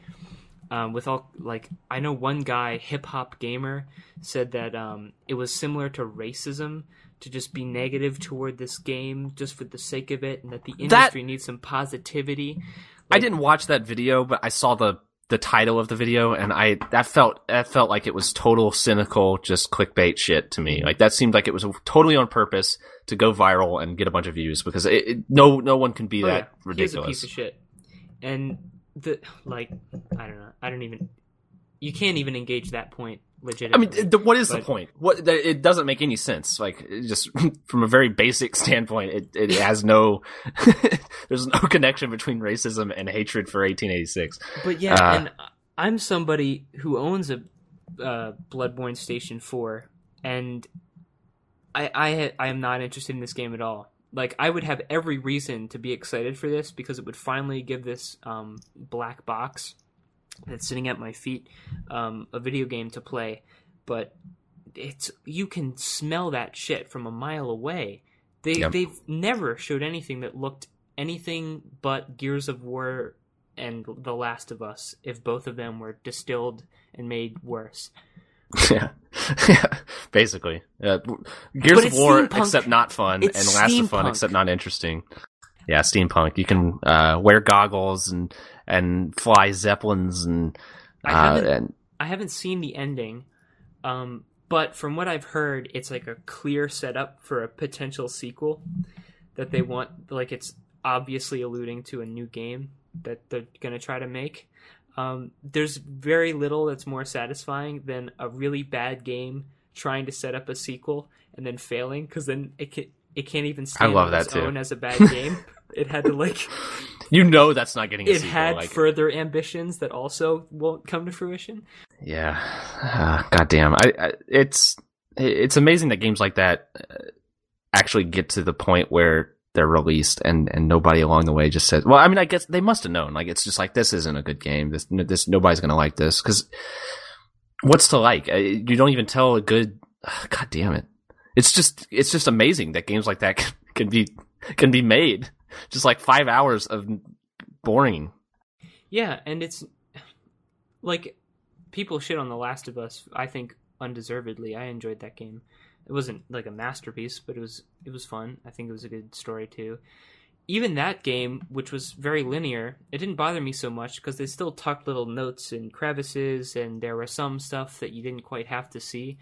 Um, with all like, I know one guy, hip hop gamer, said that um, it was similar to racism to just be negative toward this game just for the sake of it, and that the industry needs some positivity. I didn't watch that video, but I saw the the title of the video, and I that felt that felt like it was total cynical, just clickbait shit to me. Like that seemed like it was totally on purpose to go viral and get a bunch of views because it, it, no no one can be Oh, that yeah. He's a ridiculous. piece of shit. And the like, I don't know. I don't even. You can't even engage that point legitimately. I mean, the, what is the point? What it doesn't make any sense. Like just from a very basic standpoint, it, it has no. there's no connection between racism and hatred for 1886. But yeah, Uh, and I'm somebody who owns a uh, Bloodborne Station Four, and I I I am not interested in this game at all. Like I would have every reason to be excited for this because it would finally give this um, black box that's sitting at my feet um, a video game to play. But it's you can smell that shit from a mile away. They Yep. they've never showed anything that looked anything but Gears of War and The Last of Us if both of them were distilled and made worse. yeah, yeah, basically. Uh, Gears of War, steampunk. except not fun, It's and Last of Fun, except not interesting. Yeah, steampunk. You can uh, wear goggles and and fly zeppelins and I uh, haven't- and I haven't seen the ending, um, but from what I've heard, it's like a clear setup for a potential sequel that they want. Like it's obviously alluding to a new game that they're going to try to make. Um, there's very little that's more satisfying than a really bad game trying to set up a sequel and then failing because then it can it can't even stand love on that its too. own as a bad game. it had to like You know that's not getting a it sequel. had like, further ambitions that also won't come to fruition. yeah. Uh, God damn. I, I it's it's amazing that games like that uh, actually get to the point where they're released and and nobody along the way just says, "Well, I mean, I guess they must have known. Like it's just like this isn't a good game. This this nobody's to like this cuz what's to like? Uh, You don't even tell a good God damn it. It's just it's just amazing that games like that can, be can be made. Just like 5 hours of boring. Yeah, and it's like people shit on The Last of Us. I think undeservedly. I enjoyed that game. It wasn't like a masterpiece, but it was it was fun. I think it was a good story too. Even that game, which was very linear, it didn't bother me so much because they still tucked little notes and crevices, and there was some stuff that you didn't quite have to see.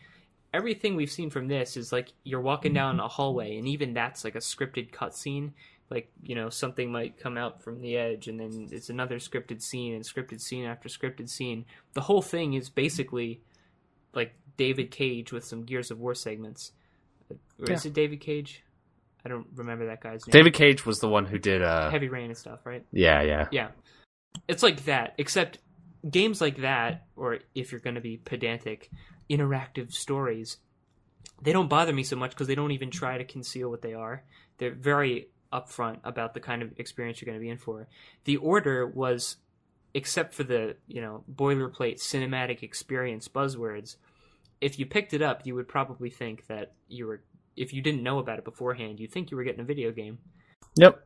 Everything we've seen from this is like you're walking down mm-hmm. a hallway, and even that's like a scripted cutscene like you know something might come out from the edge and then it's another scripted scene and scripted scene after scripted scene the whole thing is basically like david cage with some gears of war segments. Or is Yeah. it david cage? I don't remember that guy's name. David Cage was the one who did uh heavy rain and stuff right? Yeah, yeah. yeah. It's like that except games like that or if you're going to be pedantic interactive stories they don't bother me so much because they don't even try to conceal what they are. They're very upfront about the kind of experience you're going to be in for. The order was except for the you know boilerplate cinematic experience buzzwords if you picked it up you would probably think that you were if you didn't know about it beforehand you'd think you were getting a video game Yep.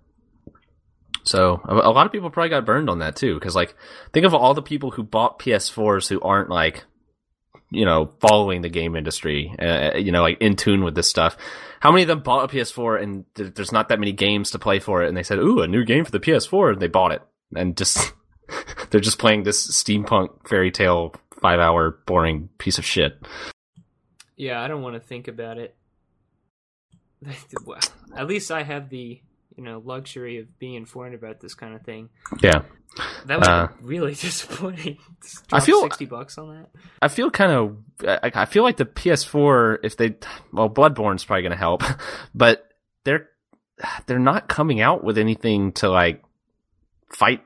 So a, a lot of people probably got burned on that too, because like think of all the people who bought PS4s who aren't like, you know, following the game industry, uh, you know, like in tune with this stuff. How many of them bought a PS4 and th- there's not that many games to play for it, and they said, "Ooh, a new game for the PS4," and they bought it, and just they're just playing this steampunk fairy tale five hour boring piece of shit. Yeah, I don't want to think about it. Well, At least I have the you know luxury of being informed about this kind of thing. Yeah. That was Uh, really disappointing. I feel- sixty bucks on that. I feel kind of, I, I feel like the PS4, if they, well, Bloodborne's probably going to help, but they're, they're not coming out with anything to like fight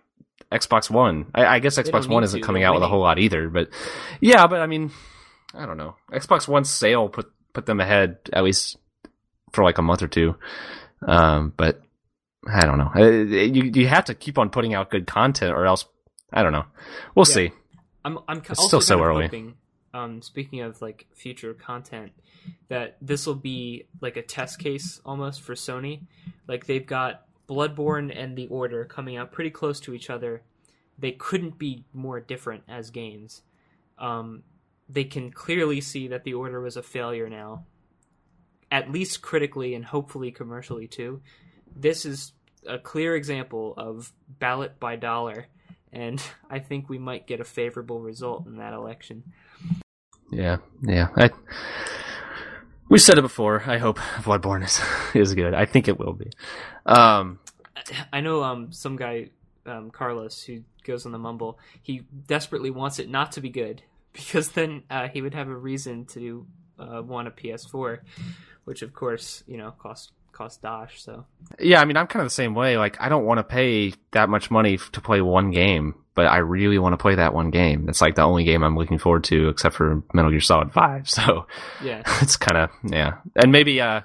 Xbox One. I, I guess Xbox One isn't to, coming they're out with a whole lot either, but yeah, but I mean, I don't know. Xbox One sale put, put them ahead at least for like a month or two. Um, but I don't know. Uh, You, you have to keep on putting out good content or else, I don't know. We'll Yeah. see. I'm I'm It's still so early. hoping. Um, speaking of like future content, that this will be like a test case almost for Sony. Like they've got Bloodborne and The Order coming out pretty close to each other. They couldn't be more different as games. Um, they can clearly see that The Order was a failure now, at least critically and hopefully commercially too. This is a clear example of ballot by dollar and I think we might get a favorable result in that election. Yeah, yeah. I, we said it before. I hope Bloodborne is is good. I think it will be. Um, I know um, some guy, um, Carlos, who goes on the Mumble. He desperately wants it not to be good because then uh, he would have a reason to uh, want a PS4, which of course you know cost cost Dosh. So yeah, I mean, I'm kind of the same way. Like, I don't want to pay that much money to play one game, but I really want to play that one game. It's like the only game I'm looking forward to, except for Metal Gear Solid Five. So yeah, it's kind of yeah, and maybe uh,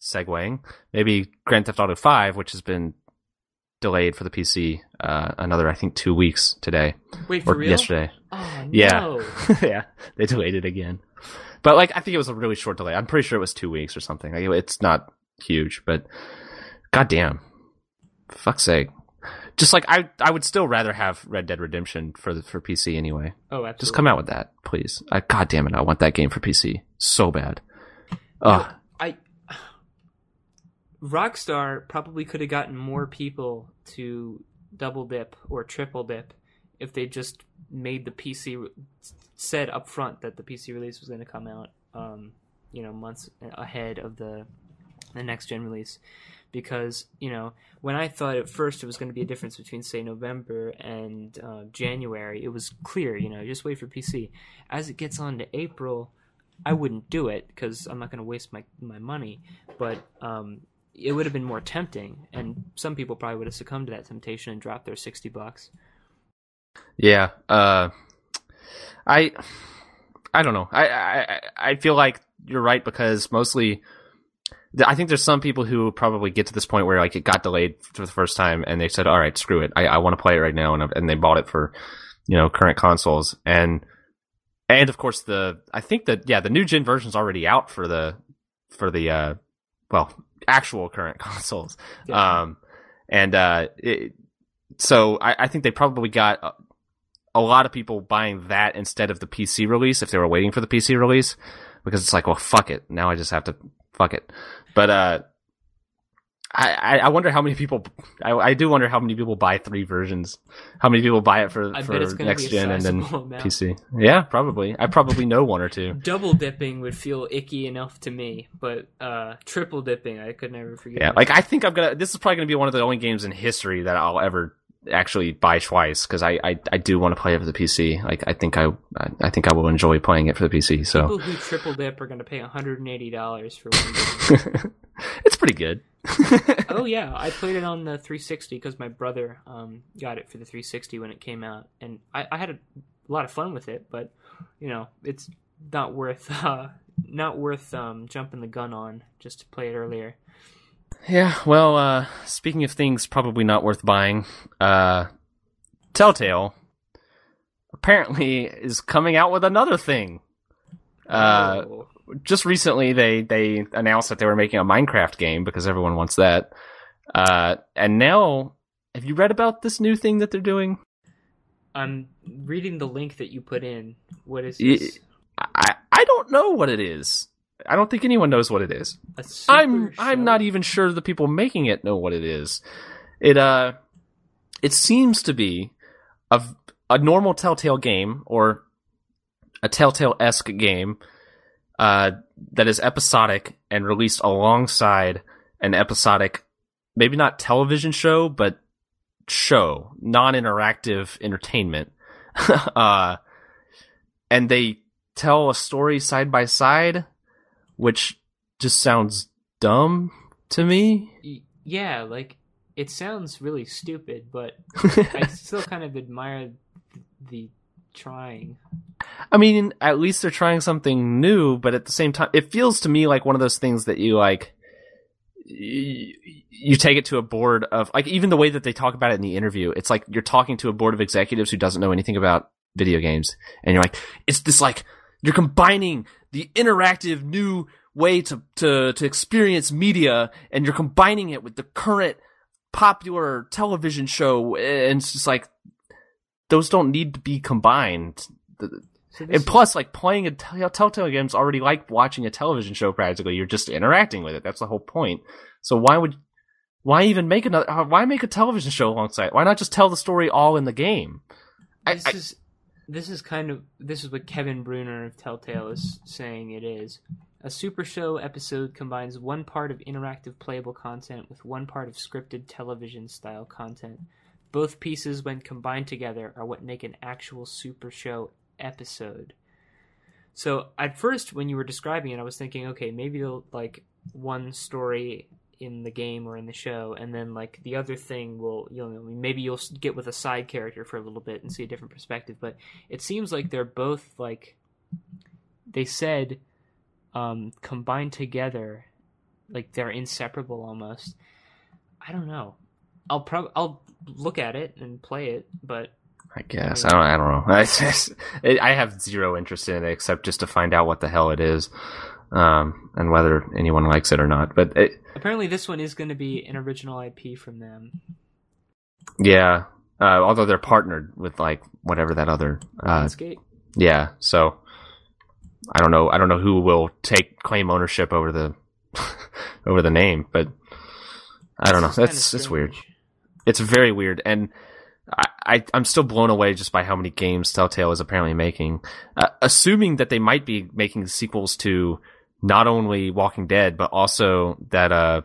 segueing, maybe Grand Theft Auto Five, which has been delayed for the PC, uh, another I think two weeks today wait for or real? yesterday. Oh Yeah. no! yeah, they delayed it again. But like, I think it was a really short delay. I'm pretty sure it was two weeks or something. Like, it's not huge, but goddamn, fuck's sake. Just like I, I would still rather have Red Dead Redemption for the for PC anyway. Oh, absolutely. Just come out with that, please. I, God damn it, I want that game for PC so bad. Ugh. I Rockstar probably could have gotten more people to double dip or triple dip if they just made the PC said up front that the PC release was going to come out um, you know, months ahead of the the next gen release because you know when I thought at first it was going to be a difference between say November and uh, January, it was clear. You know, just wait for PC. As it gets on to April, I wouldn't do it because I'm not going to waste my my money. But um, it would have been more tempting, and some people probably would have succumbed to that temptation and dropped their sixty bucks. Yeah. Uh, I I don't know. I, I I feel like you're right because mostly I think there's some people who probably get to this point where like it got delayed for the first time and they said, all right, screw it. I, I want to play it right now. And, and they bought it for, you know, current consoles. And, and of course the, I think that, yeah, the new gen version is already out for the, for the, uh, well, actual current consoles. Yeah. Um, and, uh, it, so I, I think they probably got a lot of people buying that instead of the PC release if they were waiting for the PC release because it's like, well, fuck it. Now I just have to fuck it. But uh, I I wonder how many people. I, I do wonder how many people buy three versions. How many people buy it for I for bet it's gonna next gen and then amount. PC? Yeah, probably. I probably know one or two. Double dipping would feel icky enough to me, but uh, triple dipping I could never forget. Yeah, like I think I'm gonna. This is probably gonna be one of the only games in history that I'll ever actually buy twice because I, I I do want to play it for the PC. Like I think I I- think I will enjoy playing it for the PC. So people who triple dip are going to pay 180 dollars for one game. it's pretty good. oh yeah, I played it on the 360 because my brother um, got it for the 360 when it came out, and I, I had a lot of fun with it. But you know, it's not worth uh, not worth um, jumping the gun on just to play it earlier. Yeah, well, uh, speaking of things probably not worth buying, uh, Telltale apparently is coming out with another thing. Uh, Oh. just recently they, they announced that they were making a Minecraft game because everyone wants that. Uh, and now, have you read about this new thing that they're doing? I'm reading the link that you put in. What is this? I, I don't know what it is. I don't think anyone knows what it is. I'm I'm not even sure the people making it know what it is. It uh it seems to be a a normal Telltale game or a Telltale esque game uh that is episodic and released alongside an episodic maybe not television show but show non interactive entertainment uh and they tell a story side by side which just sounds dumb to me. Yeah, like it sounds really stupid, but I still kind of admire the trying. I mean, at least they're trying something new, but at the same time, it feels to me like one of those things that you like. You take it to a board of like even the way that they talk about it in the interview. It's like you're talking to a board of executives who doesn't know anything about video games, and you're like, it's this like you're combining the interactive new way to to to experience media, and you're combining it with the current popular television show, and it's just like those don't need to be combined. So and plus, like playing a tell- Telltale game's already like watching a television show. Practically, you're just interacting with it. That's the whole point. So why would, why even make another? uh, Why make a television show alongside? Why not just tell the story all in the game? I- is this is kind of this is what Kevin Bruner of Telltale is saying it is. A super show episode combines one part of interactive playable content with one part of scripted television style content. Both pieces when combined together are what make an actual super show episode. So at first when you were describing it I was thinking okay, maybe like one story in the game or in the show and then like the other thing will you know maybe you'll get with a side character for a little bit and see a different perspective but it seems like they're both like they said um combined together like they're inseparable almost i don't know i'll prob i'll look at it and play it but I guess I don't. I don't know. I just, I have zero interest in it except just to find out what the hell it is, um, and whether anyone likes it or not. But it, apparently this one is going to be an original ip from them yeah. Uh, although they're partnered with like whatever that other uh, Lionsgate. Yeah, so I don't know. I don't know who will take claim ownership over the over the name, but I don't know. This is kinda That's that's weird. It's very weird, and I, I I'm still blown away just by how many games Telltale is apparently making. Uh, assuming that they might be making sequels to not only Walking Dead but also that uh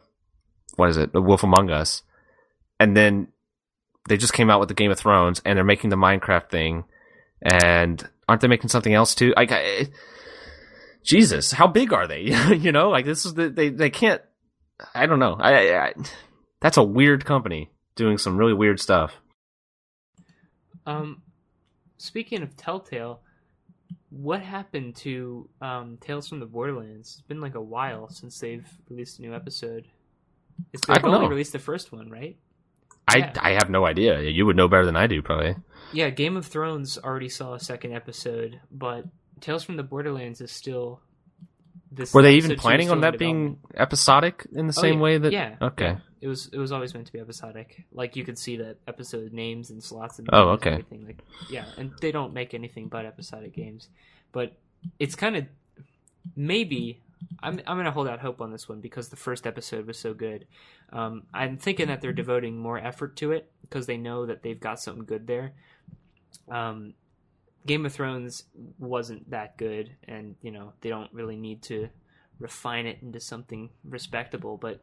what is it, The Wolf Among Us, and then they just came out with the Game of Thrones and they're making the Minecraft thing, and aren't they making something else too? Like, I, Jesus, how big are they? you know, like this is the, they they can't. I don't know. I, I that's a weird company doing some really weird stuff. Um, speaking of Telltale, what happened to um, Tales from the Borderlands? It's been like a while since they've released a new episode. It's, they've only know. released the first one, right? I Yeah. I have no idea. You would know better than I do, probably. Yeah, Game of Thrones already saw a second episode, but Tales from the Borderlands is still. This Were they even episode two is planning on that being episodic in the Oh, same yeah. way that? Yeah. Okay. It was it was always meant to be episodic. Like you could see the episode names and slots and Oh, names and okay. everything. Like yeah, and they don't make anything but episodic games. But it's kind of maybe I'm I'm gonna hold out hope on this one because the first episode was so good. Um, I'm thinking that they're devoting more effort to it because they know that they've got something good there. Um, Game of Thrones wasn't that good, and you know they don't really need to refine it into something respectable. But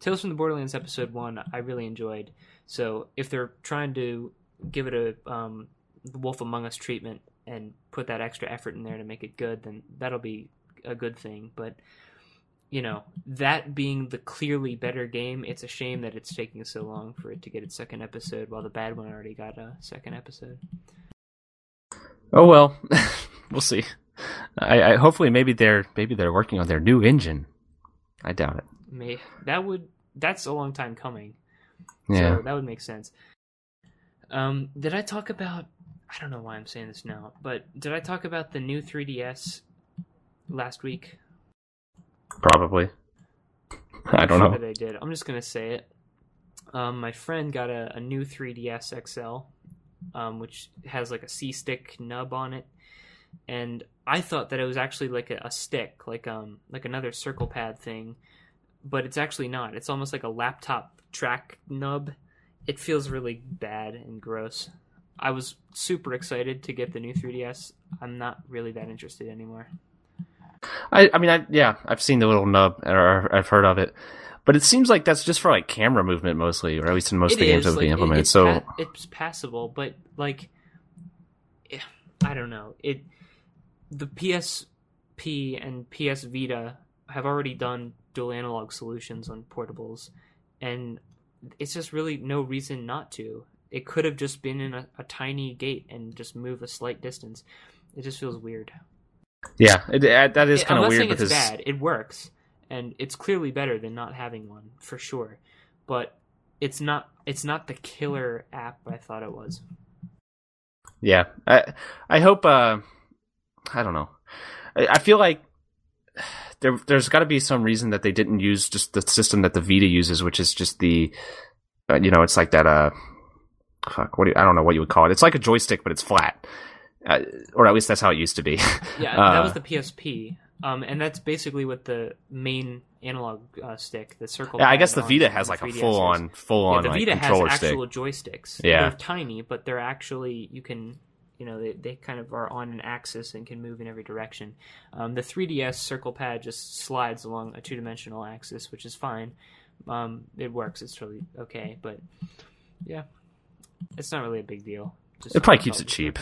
Tales from the Borderlands episode one, I really enjoyed. So if they're trying to give it a um, Wolf Among Us treatment and put that extra effort in there to make it good, then that'll be a good thing. But you know, that being the clearly better game, it's a shame that it's taking so long for it to get its second episode, while the bad one already got a second episode. Oh well, we'll see. I, I hopefully maybe they're maybe they're working on their new engine. I doubt it. May that would that's a long time coming. Yeah. So that would make sense. Um, did I talk about? I don't know why I'm saying this now, but did I talk about the new 3DS last week? Probably. I don't Sure know. that I did. I'm just gonna say it. Um, my friend got a, a new 3DS XL, um, which has like a C stick nub on it, and I thought that it was actually like a, a stick, like um, like another circle pad thing, but it's actually not. It's almost like a laptop track nub. It feels really bad and gross. I was super excited to get the new 3DS. I'm not really that interested anymore. I, I mean, I, yeah, I've seen the little nub, or I've heard of it, but it seems like that's just for like camera movement mostly, or at least in most of the It games that have been like, it- implemented. it's so pa- it's passable, but like, I don't know. It the PSP and PS Vita have already done dual analog solutions on portables, and it's just really no reason not to. It could have just been in a, a tiny gate and just move a slight distance. It just feels weird. yeah, it, it- that is kind of weird saying because it's bad. It works, and it's clearly better than not having one for sure. But it's not. It's not the killer app I thought it was. yeah, I I hope. uh I don't know. I, I feel like there there's got to be some reason that they didn't use just the system that the Vita uses, which is just the uh, you know, it's like that. Uh, fuck, what do you, I don't know what you would call it. It's like a joystick, but it's flat. Uh, or at least that's how it used to be. Yeah, Uh, that was the PSP, um, and that's basically what the main analog uh, stick, the circle. yeah, I guess the Vita has the like a 3DS full on. full Yeah, on the like Vita has controller stick. actual joysticks. Yeah. they're tiny, but they're actually you can. You know, they, they kind of are on an axis and can move in every direction. Um, the 3DS circle pad just slides along a two dimensional axis, which is fine. Um, it works. It's really okay, but yeah, it's not really a big deal. Just It probably keeps it cheap.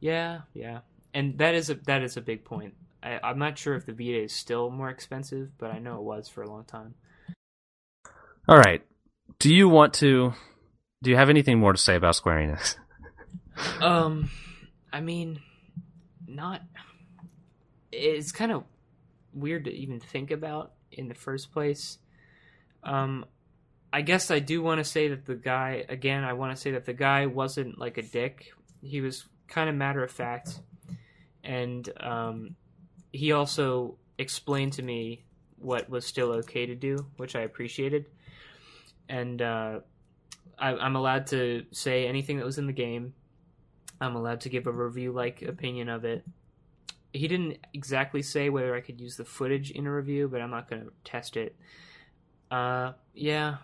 Yeah, yeah, and that is a that is a big point. I, I'm not sure if the Vita is still more expensive, but I know it was for a long time. All right. Do you want to? Do you have anything more to say about Square Enix? Um, I mean, not. It's kind of weird to even think about in the first place. Um, I guess I do want to say that the guy again. I want to say that the guy wasn't like a dick. He was kind of matter of fact, and um, he also explained to me what was still okay to do, which I appreciated. And uh, I, I'm allowed to say anything that was in the game. I'm allowed to give a review like opinion of it. He didn't exactly say whether I could use the footage in a review, but I'm not going to test it. Uh, yeah.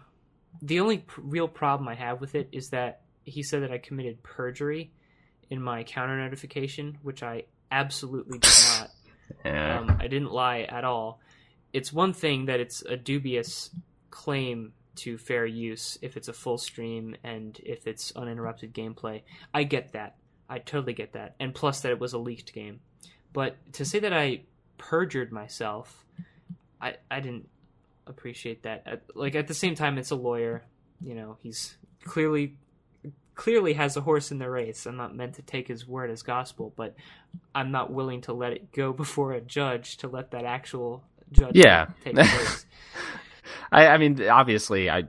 The only p- real problem I have with it is that he said that I committed perjury in my counter notification, which I absolutely did not. Yeah. Um, I didn't lie at all. It's one thing that it's a dubious claim to fair use if it's a full stream and if it's uninterrupted gameplay. I get that. I totally get that. And plus that it was a leaked game. But to say that I perjured myself, I I didn't appreciate that. At, like at the same time it's a lawyer, you know, he's clearly clearly has a horse in the race. I'm not meant to take his word as gospel, but I'm not willing to let it go before a judge to let that actual judge Yeah. take place. I, I mean, obviously, I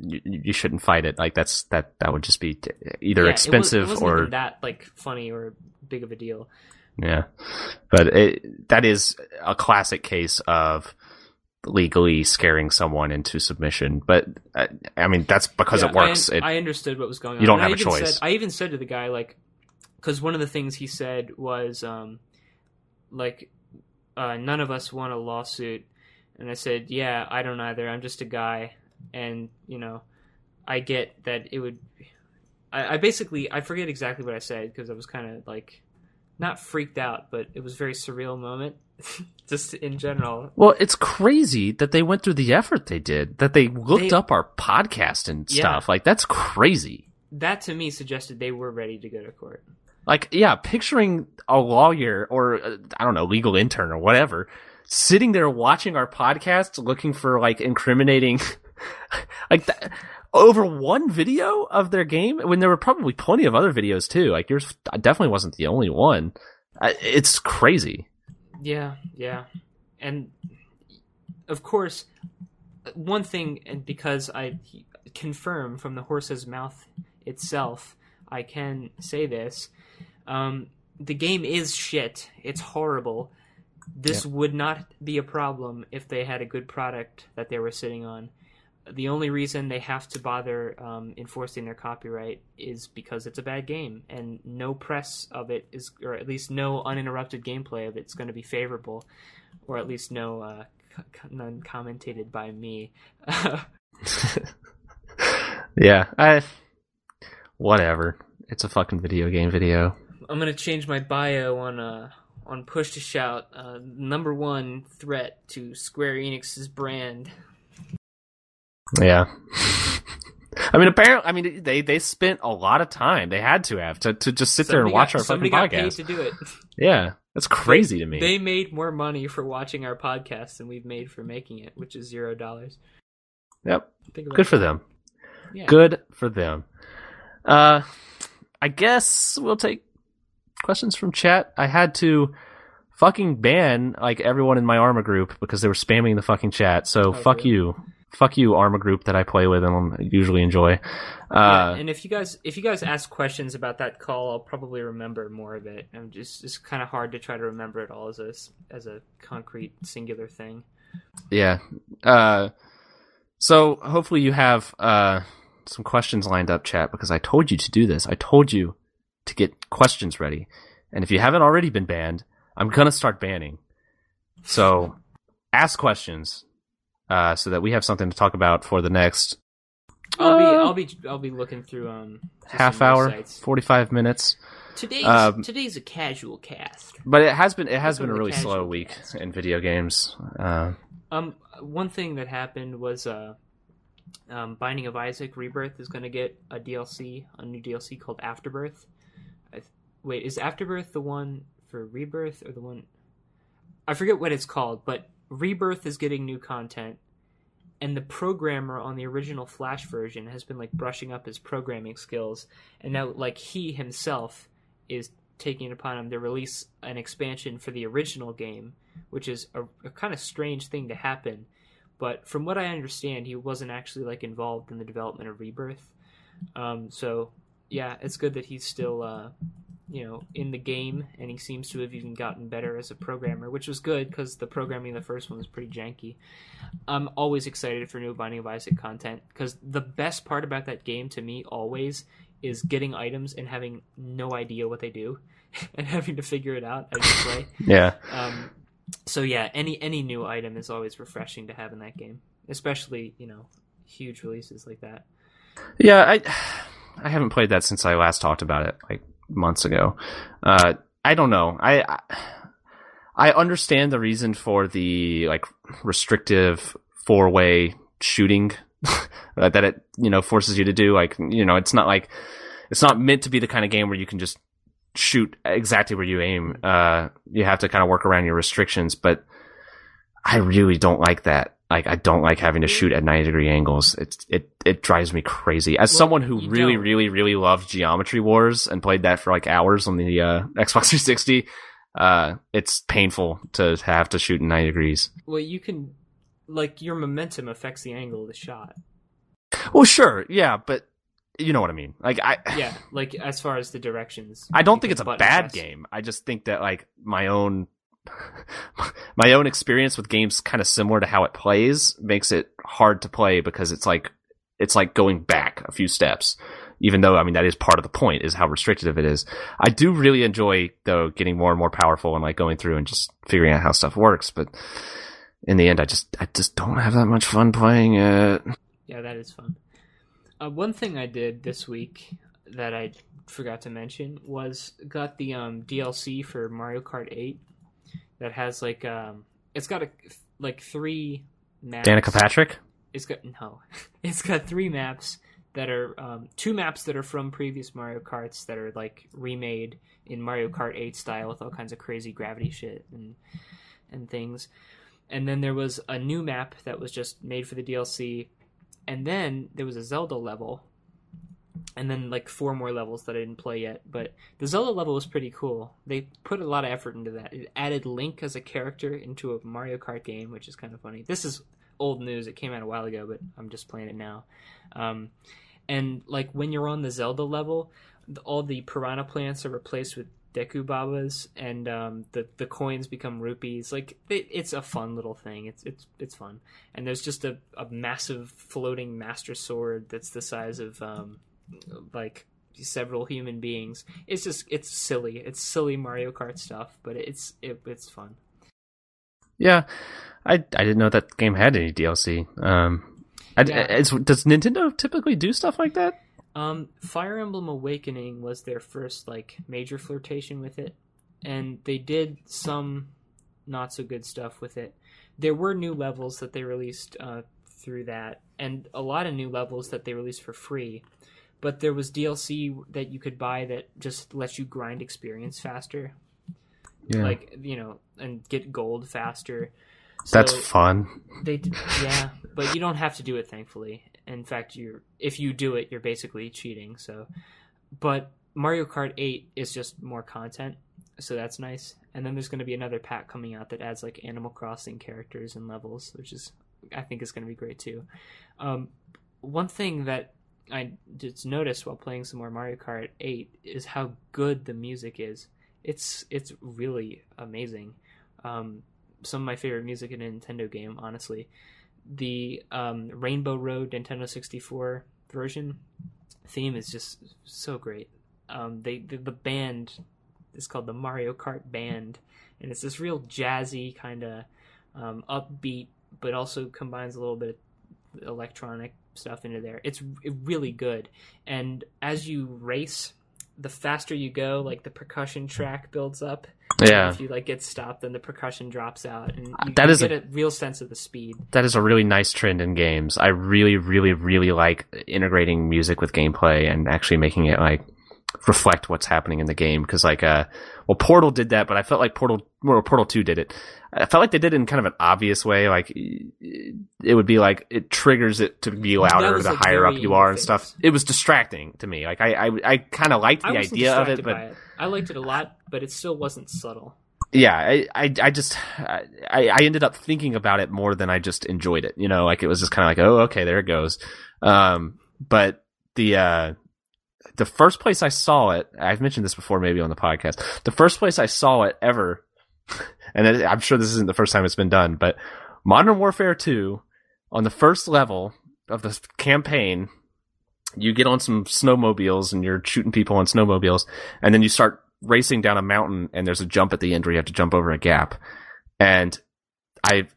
you, you shouldn't fight it. Like that's that that would just be either Yeah, it was- expensive it or that like funny or big of a deal. yeah. But it, that is a classic case of legally scaring someone into submission. But uh, I mean, that's because Yeah, it works. I, I understood what was going on. You don't And have I a choice. Said, I even said to the guy like, because one of the things he said was, um, like, uh, none of us want a lawsuit, and I said, yeah, I don't either. I'm just a guy, and you know, I get that it would. I, I basically I forget exactly what I said because I was kind of like, not freaked out, but it was a very surreal moment, just in general. well, it's crazy that they went through the effort they did. That they looked They- up our podcast and Yeah. stuff. Like that's crazy. That to me suggested they were ready to go to court. Like, yeah, picturing a lawyer or uh, I don't know, legal intern or whatever, sitting there watching our podcast, looking for like incriminating, like that, over one video of their game when there were probably plenty of other videos too. Like yours definitely wasn't the only one. It's crazy. Yeah, yeah. And of course, one thing, and because I confirm from the horse's mouth itself, I can say this. Um, the game is shit. It's horrible. This would not be a problem if they had a good product that they were sitting on. The only reason they have to bother um, enforcing their copyright is because it's a bad game, and no press of it is, or at least no uninterrupted gameplay of it's going to be favorable, or at least no uh, none commentated by me. Yeah, I whatever. It's a fucking video game video. I'm gonna change my bio on uh on push to shout. Uh, number one threat to Square Enix's brand. Yeah. I mean, apparently, I mean, they they spent a lot of time. They had to have to, to just sit there and watch got, our somebody fucking got paid podcast. to do it. Yeah, that's crazy to me. They made more money for watching our podcast than we've made for making it, which is zero dollars. yep, Think about good for that. them. Yeah. Good for them. Uh, I guess we'll take questions from chat. I had to fucking ban like everyone in my Arma group because they were spamming the fucking chat. So fuck really? you, fuck you, Arma group that I play with and usually enjoy. Yeah, Uh, and if you guys if you guys ask questions about that call, I'll probably remember more of it. I'm just it's kind of hard to try to remember it all as a as a concrete singular thing. Yeah. Uh, so hopefully you have uh, some questions lined up, chat, because I told you to do this. I told you to get questions ready. And if you haven't already been banned, I'm going to start banning. So ask questions uh, so that we have something to talk about for the next I'll be Uh, I'll be I'll be looking through um half hour, 45 minutes. Today's um, today's a casual cast. But it has been it has That's been a really slow casual week cast. in video games. Uh, Um, one thing that happened was uh, um, Binding of Isaac Rebirth is going to get a DLC, a new DLC called Afterbirth. I th- wait, is Afterbirth the one for Rebirth or the one? I forget what it's called, but Rebirth is getting new content, and the programmer on the original Flash version has been like brushing up his programming skills, and now like he himself is taking it upon him to release an expansion for the original game, which is a, a kind of strange thing to happen. But from what I understand, he wasn't actually like involved in the development of Rebirth. Um, so yeah, it's good that he's still uh, you know in the game, and he seems to have even gotten better as a programmer, which was good because the programming in the first one was pretty janky. I'm always excited for new Binding of Isaac content because the best part about that game to me always is getting items and having no idea what they do and having to figure it out as you play. yeah. Um, so yeah, any any new item is always refreshing to have in that game, especially you know huge releases like that. Yeah, I I haven't played that since I last talked about it like months ago. Uh, I don't know. I, I understand the reason for the like restrictive four way shooting that it you know forces you to do. Like you know, it's not like it's not meant to be the kind of game where you can just shoot exactly where you aim. Uh, you have to kind of work around your restrictions, but I really don't like that. Like I don't like having to shoot at 90 degree angles. It's it it drives me crazy. As Well, someone who really don't. really really loved Geometry Wars and played that for like hours on the uh, Xbox 360, uh, it's painful to have to shoot in 90 degrees. Well, you can like your momentum affects the angle of the shot. Well, sure, yeah, but you know what I mean. Like I Yeah, like as far as the directions. I don't think it's a bad press. game. I just think that like my own my own experience with games kind of similar to how it plays makes it hard to play because it's like it's like going back a few steps. Even though I mean that is part of the point is how restrictive it is. I do really enjoy though getting more and more powerful and like going through and just figuring out how stuff works, but in the end I just I just don't have that much fun playing it. Yeah, that is fun. Uh, one thing I did this week that I forgot to mention was got the um, DLC for Mario Kart 8 that has like um, it's got a like three maps. Danica Patrick? It's got no, it's got three maps that are um, two maps that are from previous Mario Karts that are like remade in Mario Kart 8 style with all kinds of crazy gravity shit and and things. And then there was a new map that was just made for the DLC, and then there was a Zelda level, and then like four more levels that I didn't play yet. But the Zelda level was pretty cool. They put a lot of effort into that. It added Link as a character into a Mario Kart game, which is kind of funny. This is old news. It came out a while ago, but I'm just playing it now. Um, and like when you're on the Zelda level, all the piranha plants are replaced with Deku Babas, and um, the the coins become rupees. Like it, it's a fun little thing. It's it's it's fun. And there's just a, a massive floating Master Sword that's the size of um, like several human beings. It's just it's silly. It's silly Mario Kart stuff, but it's it, it's fun. Yeah, I I didn't know that game had any DLC. Um, I, Yeah. does Nintendo typically do stuff like that? Um, Fire Emblem Awakening was their first like major flirtation with it, and they did some not so good stuff with it. There were new levels that they released uh, through that, and a lot of new levels that they released for free. But there was DLC that you could buy that just lets you grind experience faster, Yeah, like you know, and get gold faster. that's fun. they yeah, but you don't have to do it. Thankfully, in fact, you're if you do it, you're basically cheating. So, but Mario Kart 8 is just more content, so that's nice. And then there's going to be another pack coming out that adds like Animal Crossing characters and levels, which is I think is going to be great too. Um, one thing that I just noticed while playing some more Mario Kart 8 is how good the music is. It's it's really amazing. Um, some of my favorite music in a Nintendo game, honestly. The um, Rainbow Road Nintendo 64 version theme is just so great. Um, they the, the band is called the Mario Kart Band, and it's this real jazzy kind of um, upbeat, but also combines a little bit of electronic stuff into there. It's really good, and as you race, the faster you go, like the percussion track builds up. Yeah, If you like get stopped, then the percussion drops out, and you, That you is a- get a, real sense of the speed. that is a really nice trend in games. I really, really, really like integrating music with gameplay and actually making it like reflect what's happening in the game. Because like, uh, well, Portal did that, but I felt like Portal, well, Portal Two did it. I felt like they did it in kind of an obvious way. Like it would be like it triggers it to be louder the like, higher up you are and stuff. It was distracting to me. Like I, I, I kind of liked the idea of it, but it. I liked it a lot, but it still wasn't subtle. yeah, I, I, I just, I, I ended up thinking about it more than I just enjoyed it. You know, like it was just kind of like, oh, okay, there it goes. Um, but the, uh, the first place I saw it, I've mentioned this before, maybe on the podcast. The first place I saw it ever, and I'm sure this isn't the first time it's been done, but Modern Warfare 2, on the first level of the campaign, you get on some snowmobiles and you're shooting people on snowmobiles, and then you start racing down a mountain, and there's a jump at the end where you have to jump over a gap. And I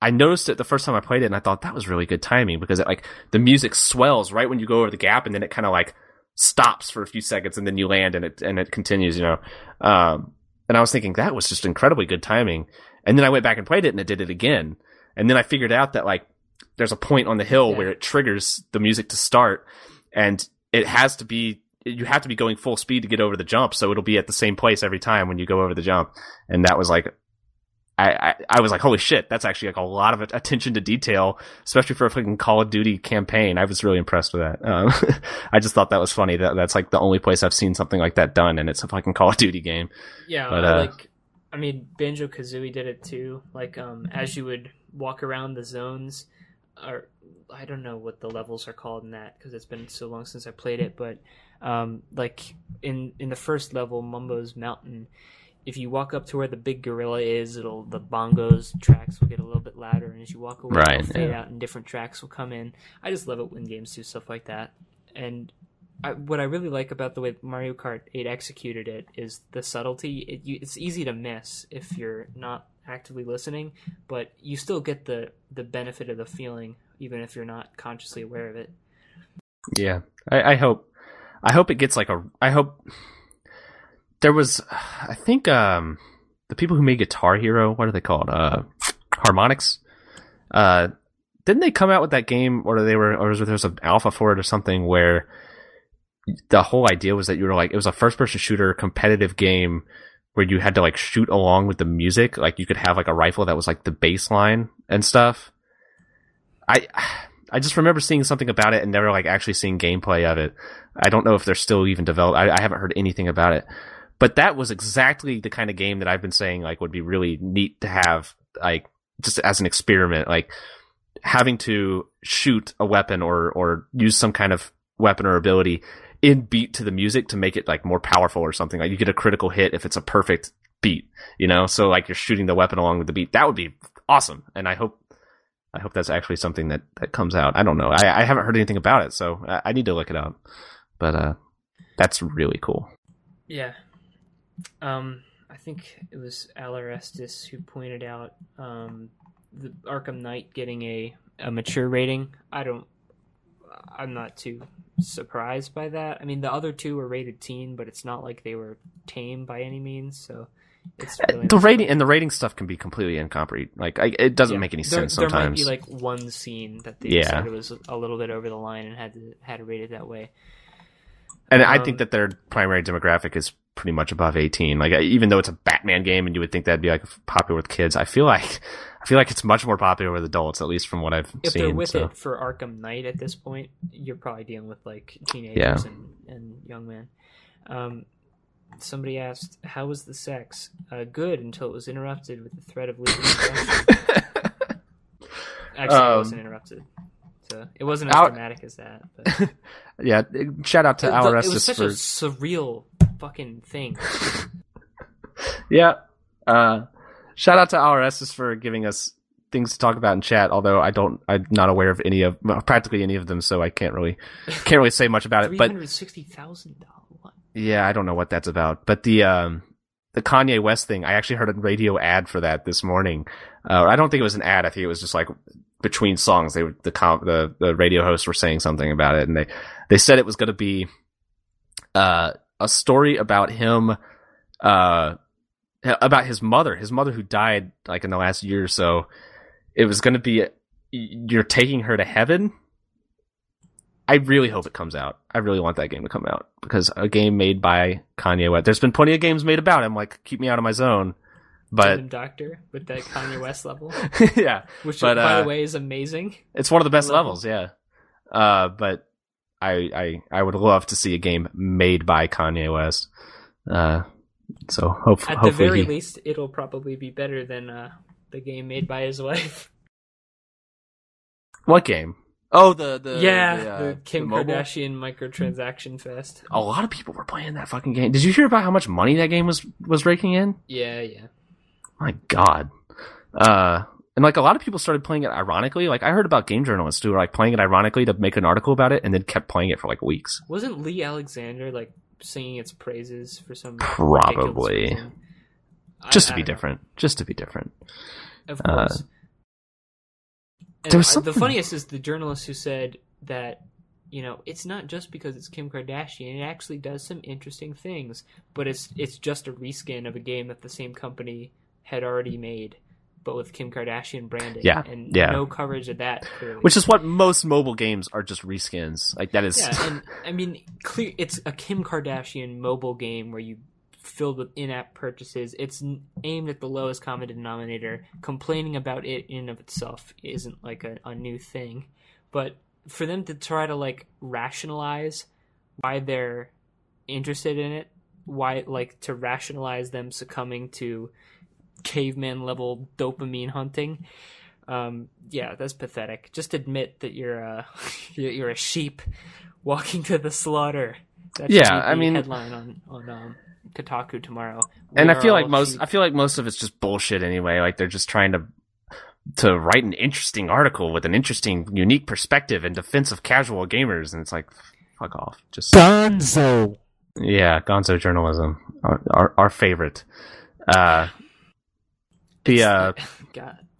I noticed it the first time I played it, and I thought that was really good timing because it like the music swells right when you go over the gap, and then it kind of like stops for a few seconds and then you land and it and it continues. You know, um, and I was thinking that was just incredibly good timing. And then I went back and played it and it did it again. And then I figured out that like there's a point on the hill Yeah. where it triggers the music to start and it has to be you have to be going full speed to get over the jump so it'll be at the same place every time when you go over the jump and that was like I, I, I was like, holy shit, that's actually like a lot of attention to detail, especially for a fucking Call of Duty campaign. I was really impressed with that. Um, I just thought that was funny. That that's like the only place I've seen something like that done, and it's a fucking Call of Duty game. Yeah, But, uh, like I mean Banjo Kazooie did it too. Like um as you would walk around the zones or I don't know what the levels are called in that because it's been so long since I played it, but um like in in the first level Mumbo's Mountain if you walk up to where the big gorilla is, it'll the bongos tracks will get a little bit louder, and as you walk away, Right, it'll fade yeah. out, and different tracks will come in. I just love it when games do stuff like that. And I, what I really like about the way Mario Kart 8 executed it is the subtlety. It, you, it's easy to miss if you're not actively listening, but you still get the the benefit of the feeling, even if you're not consciously aware of it. Yeah, I, I hope, I hope it gets like a. I hope there was, I think, um, the people who made Guitar Hero, what are they called? Uh. Uh, didn't they come out with that game, or they were, or was there was an alpha for it or something where the whole idea was that you were like, it was a first person shooter competitive game where you had to like shoot along with the music, like you could have like a rifle that was like the baseline and stuff. I I just remember seeing something about it and never like actually seeing gameplay of it. I don't know if they're still even developed. I, I haven't heard anything about it. But that was exactly the kind of game that I've been saying like would be really neat to have like just as an experiment, like having to shoot a weapon or or use some kind of weapon or ability in beat to the music to make it like more powerful or something. Like you get a critical hit if it's a perfect beat, you know? So like you're shooting the weapon along with the beat. That would be awesome. And I hope I hope that's actually something that, that comes out. I don't know. I, I haven't heard anything about it, so I, I need to look it up. But uh, that's really cool. Yeah. Um, I think it was Alarestis who pointed out um, the Arkham Knight getting a, a mature rating. I don't. I'm not too surprised by that. I mean, the other two were rated teen, but it's not like they were tame by any means. So it's really the rating and the rating stuff can be completely incomprehensible. Like I, it doesn't Yeah. make any there, sense there sometimes. There might be like one scene that they Yeah. decided was a little bit over the line and had to had to rate it that way. And I um, think that their primary demographic is pretty much above 18. Like even though it's a Batman game and you would think that'd be like popular with kids, I feel like I feel like it's much more popular with adults, at least from what I've If seen. If they're with so. it for Arkham Knight at this point, you're probably dealing with like teenagers Yeah. and, and young men. Um, somebody asked, "How was the sex?" Uh, good until it was interrupted with the threat of destruction. Actually, it Um, wasn't interrupted, so it wasn't as Our- dramatic as that. But yeah, shout out to It- Al it was such for a surreal fucking thing. yeah. Uh, shout out to RSS for giving us things to talk about in chat. Although I don't, I'm not aware of any of practically any of them, so I can't really can't really say much about it. But hundred sixty thousand dollars. Yeah, I don't know what that's about. But the um, the Kanye West thing, I actually heard a radio ad for that this morning. Uh, I don't think it was an ad. I think it was just like between songs. They the the the radio hosts were saying something about it, and they they said it was going to be uh, a story about him, uh, about his mother, his mother who died like in the last year or so. It was going to be you're taking her to heaven. I really hope it comes out. I really want that game to come out because a game made by Kanye West. There's been plenty of games made about him. Like keep me out of my zone. But Random Doctor with that Kanye West level, yeah, which But, by uh, the way is amazing. it's one of the best Level. levels. Yeah. Uh, but I, I, I would love to see a game made by Kanye West. Uh, so hope, At the very he- least, it'll probably be better than uh, the game made by his wife. what game? Oh, the, the, yeah, the, uh, the Kim the? Kardashian microtransaction fest. A lot of people were playing that fucking game. Did you hear about how much money that game was, was raking in? Yeah, yeah. My God. Uh, and like a lot of people started playing it ironically. Like I heard about game journalists who were like playing it ironically to make an article about it and then kept playing it for like weeks. Wasn't Leigh Alexander like singing its praises for some Probably. reason? I- Just to I be don't know. different. Just to be different. Of Uh, course. And uh, was something- The funniest is the journalist who said that you know, it's not just because it's Kim Kardashian. It actually does some interesting things, but it's it's just a reskin of a game that the same company had already made, but with Kim Kardashian branding. Yeah, and yeah. no coverage of that. Clearly. Which is what most mobile games are just reskins. Like that is yeah, and I mean, clear. It's a Kim Kardashian mobile game where you filled with in-app purchases. It's aimed at the lowest common denominator. Complaining about it in and of itself isn't like a, a new thing, but for them to try to like rationalize why they're interested in it, why like to rationalize them succumbing to caveman level dopamine hunting. Um, yeah, that's pathetic. Just admit that you're a you're a sheep walking to the slaughter. That Yeah, I mean- headline on on um, Kotaku tomorrow. and I feel like most sheep. I feel like most of it's just bullshit anyway. Like they're just trying to to write an interesting article with an interesting, unique perspective in defense of casual gamers, and it's like, fuck off. Just Gonzo. yeah, Gonzo journalism, our our, our favorite. Uh, the uh, God, I don't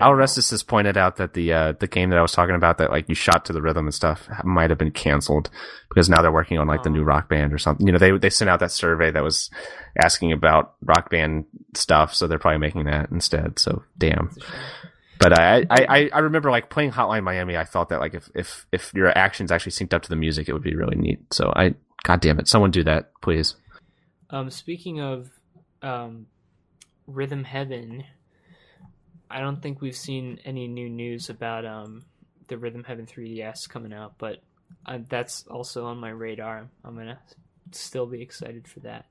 Al know. Restus has pointed out that the uh, the game that I was talking about that like you shot to the rhythm and stuff might have been canceled because now they're working on like the Oh. new Rock Band or something. You know, they they sent out that survey that was asking about Rock Band stuff, so they're probably making that instead. So damn. It's a shame. But I, I I I remember like playing Hotline Miami. I thought that like if if if your actions actually synced up to the music, it would be really neat. So I, god damn it, someone do that, please. Um, speaking of um, Rhythm Heaven, I don't think we've seen any new news about um, the Rhythm Heaven 3DS coming out, but uh, that's also on my radar. I'm gonna still be excited for that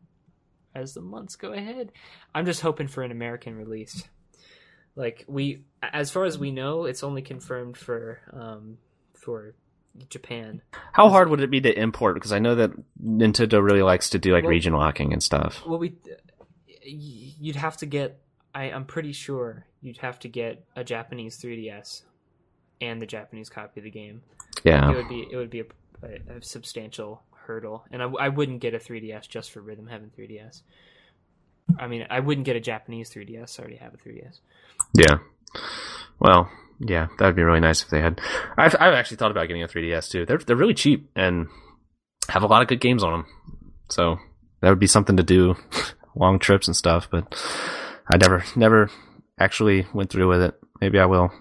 as the months go ahead. I'm just hoping for an American release. Like we, as far as we know, it's only confirmed for um, for Japan. How hard would it be to import? Because I know that Nintendo really likes to do like Well- region locking and stuff. Well, we you'd have to get. I, I'm pretty sure you'd have to get a Japanese 3DS and the Japanese copy of the game. Yeah. It would be it would be a, a, a substantial hurdle, and I, I wouldn't get a 3DS just for Rhythm Heaven 3DS. I mean, I wouldn't get a Japanese 3DS. I already have a 3DS. Yeah. Well, yeah, that would be really nice if they had. I've I've actually thought about getting a 3DS too. They're they're really cheap and have a lot of good games on them. So that would be something to do, long trips and stuff. But I never never actually went through with it. Maybe I will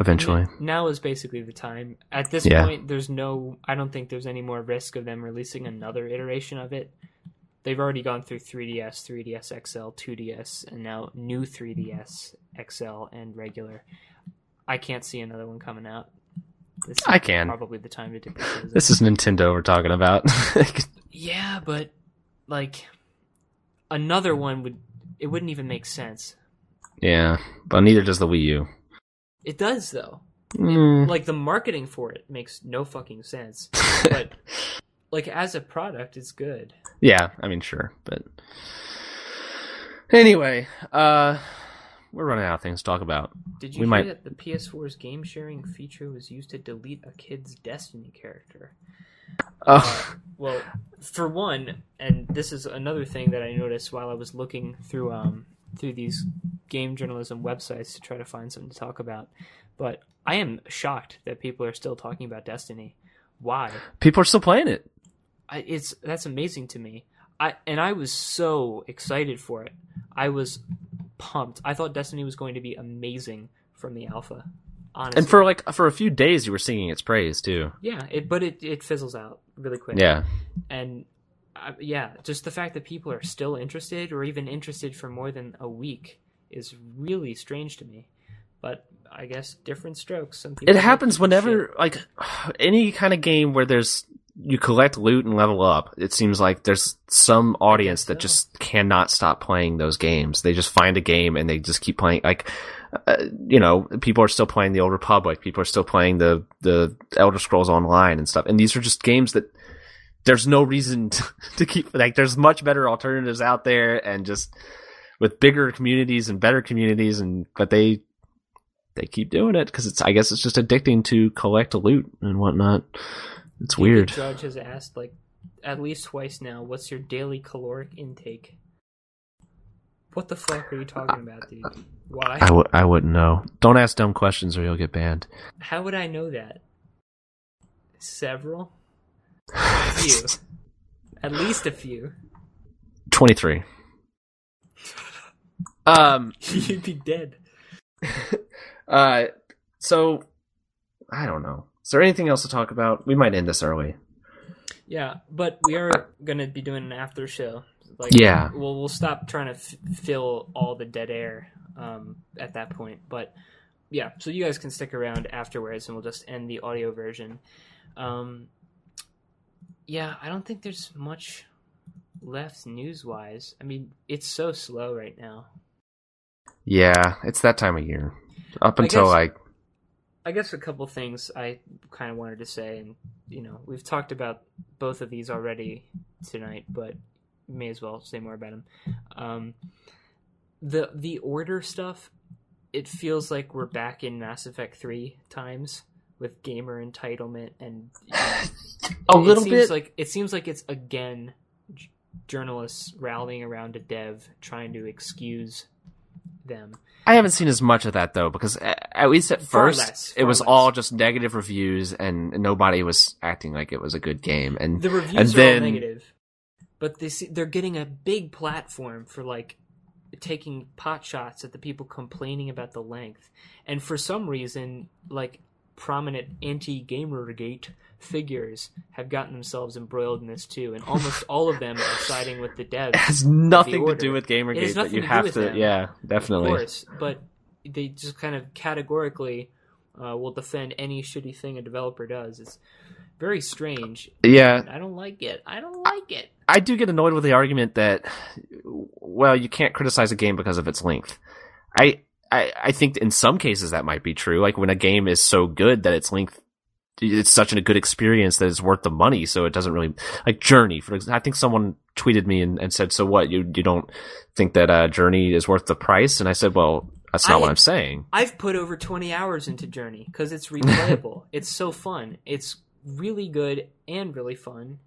eventually. Now is basically the time. At this Yeah. point, there's no. I don't think there's any more risk of them releasing another iteration of it. They've already gone through 3DS, 3DS XL, 2DS, and now new 3DS XL and regular. I can't see another one coming out. This is I can. probably the time to your. This is Nintendo we're talking about. Yeah, but like another one would. It wouldn't even make sense. yeah, but neither does the Wii U. It does though. Mm. like the marketing for it makes no fucking sense but like as a product it's good Yeah, I mean, sure, but anyway, uh, we're running out of things to talk about. did you We hear might- that the ps4's game sharing feature was used to delete a kid's destiny character Oh, well for one and this is another thing that i noticed while i was looking through um through these game journalism websites to try to find something to talk about but i am shocked that people are still talking about destiny why people are still playing it. I, it's that's amazing to me. I and I was so excited for it. I was pumped. I thought Destiny was going to be amazing from the alpha. Honestly, And for like for a few days, you were singing its praise too. yeah, it but it it fizzles out really quick. Yeah, and uh, yeah, just the fact that people are still interested or even interested for more than a week is really strange to me. But I guess different strokes. Some people it happens shit. whenever like any kind of game where there's you collect loot and level up. It seems like there's some audience that so. just cannot stop playing those games. They just find a game and they just keep playing. Like, uh, you know, people are still playing the Old Republic. People are still playing the the Elder Scrolls Online and stuff. And these are just games that there's no reason to, to keep. Like, there's much better alternatives out there, and just with bigger communities and better communities, and but they they keep doing it because it's. I guess it's just addicting to collect loot and whatnot. It's weird. Judge has asked like at least twice now, "What's your daily caloric intake?" What the fuck are you talking about, dude? Why? I w- I wouldn't know. Don't ask dumb questions or you'll get banned. How would I know that? Several. A few. At least a few. 23. Um, You'd be dead. uh, so, I don't know. Is there anything else to talk about? We might end this early. Yeah, but we are gonna be doing an after show. Like, Yeah. we'll we'll stop trying to f- fill all the dead air um, at that point. But yeah, so you guys can stick around afterwards, and we'll just end the audio version. Um, yeah, I don't think there's much left news wise. I mean, it's so slow right now. Yeah, it's that time of year. Up I until guess- like, I guess a couple things I kind of wanted to say, and you know, we've talked about both of these already tonight, but may as well say more about them. Um, the the order stuff, it feels like we're back in Mass Effect Three times with gamer entitlement and you know, a it little seems bit. like it seems like it's again j- journalists rallying around a dev trying to excuse them. I haven't seen as much of that though, because at least at Far first less, it was less. all just negative reviews, and nobody was acting like it was a good game. And The reviews and are then all negative, but they see, they're getting a big platform for like taking pot shots at the people complaining about the length, and for some reason, like prominent anti-gamergate figures have gotten themselves embroiled in this too, and almost all of them are siding with the devs. it has nothing to do with GamerGate, but you to have to, them. yeah, definitely. Of course, but they just kind of categorically uh, will defend any shitty thing a developer does. It's very strange. Yeah, I don't like it. I don't like it. I do get annoyed with the argument that, well, you can't criticize a game because of its length. I, I, I think in some cases that might be true. Like when a game is so good that its length, it's such a good experience that it's worth the money. So it doesn't really like Journey. For example, I think someone tweeted me and, and said, "So what? You you don't think that uh, Journey is worth the price?" And I said, "Well, that's not I- what I'm saying." I've put over 20 hours into Journey because it's replayable. it's so fun. It's really good and really fun,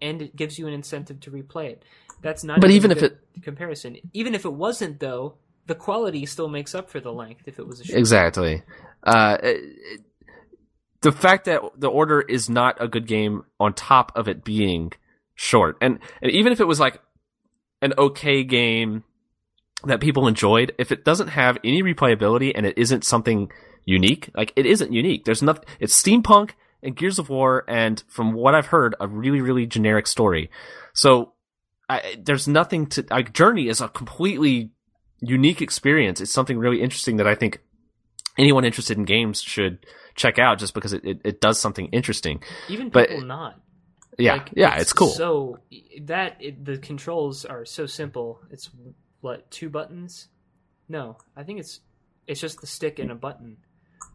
and it gives you an incentive to replay it. That's not. But even if good comparison, even if it wasn't though, the quality still makes up for the length. If it was a short Exactly. Uh, it- it- the fact that the order is not a good game on top of it being short, and, and even if it was like an okay game that people enjoyed, if it doesn't have any replayability and it isn't something unique, like it isn't unique. There's nothing. It's steampunk and Gears of War, and from what I've heard, a really really generic story. So I, there's nothing to like. Journey is a completely unique experience. It's something really interesting that I think anyone interested in games should check out just because it, it, it does something interesting. even but- people not. Yeah, Like, yeah, it's, cool. So that it, the controls are so simple. It's what two buttons? No, I think it's it's just the stick and a button.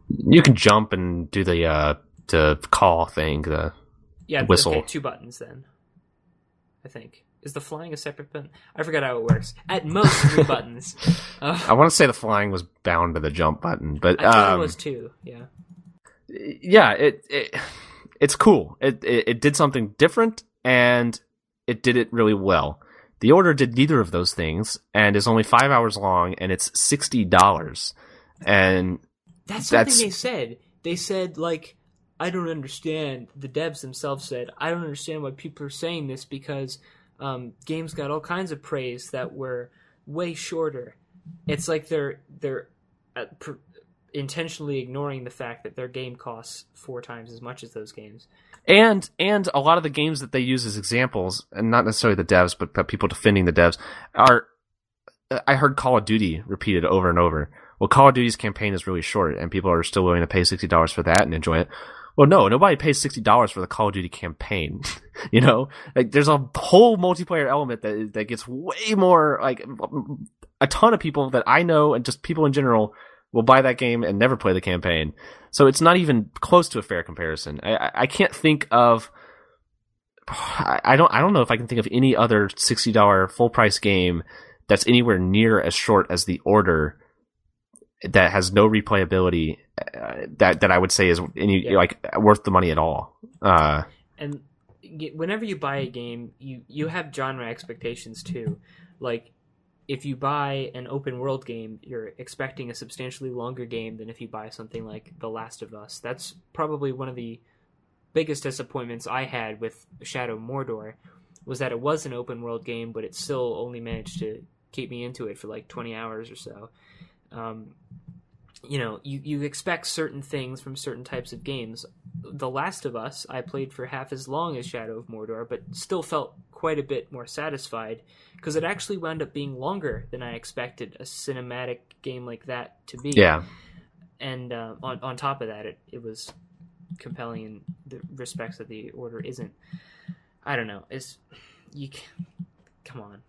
you can jump and do the uh the call thing. The Yeah, Whistle. Okay, two buttons then. I think is the flying a separate button. I forgot how it works. At most three buttons. Uh, I want to say the flying was bound to the jump button, but I um, it was two. Yeah. yeah, it, it it's cool. It, it it did something different and it did it really well. The order did neither of those things and is only five hours long and it's sixty dollars. And That's something That's- they said. They said like I don't understand. The devs themselves said I don't understand why people are saying this because um, games got all kinds of praise that were way shorter. It's like they're they're uh, pr- intentionally ignoring the fact that their game costs four times as much as those games. and and a lot of the games that they use as examples, and not necessarily the devs, but, but people defending the devs are. I heard Call of Duty repeated over and over. Well, Call of Duty's campaign is really short, and people are still willing to pay sixty dollars for that and enjoy it. Well, no, nobody pays sixty dollars for the Call of Duty campaign. you know, like there's a whole multiplayer element that that gets way more like a ton of people that I know and just people in general will buy that game and never play the campaign. So it's not even close to a fair comparison. I, I, can't think of. I, I don't. I don't know if I can think of any other sixty dollar full price game that's anywhere near as short as the Order. That has no replayability. That that I would say is any Yeah. like worth the money at all. Uh, and whenever you buy a game you you have genre expectations too like if you buy an open world game you're expecting a substantially longer game than if you buy something like the last of us that's probably one of the biggest disappointments I had with Shadow Mordor was that it was an open world game, but it still only managed to keep me into it for like 20 hours or so. Um, you know, you, you expect certain things from certain types of games. The Last of Us, I played for half as long as Shadow of Mordor, but still felt quite a bit more satisfied because it actually wound up being longer than I expected a cinematic game like that to be. Yeah. And uh, on, on top of that, it, it was compelling in the respects that the order isn't. I don't know. It's you. Come on.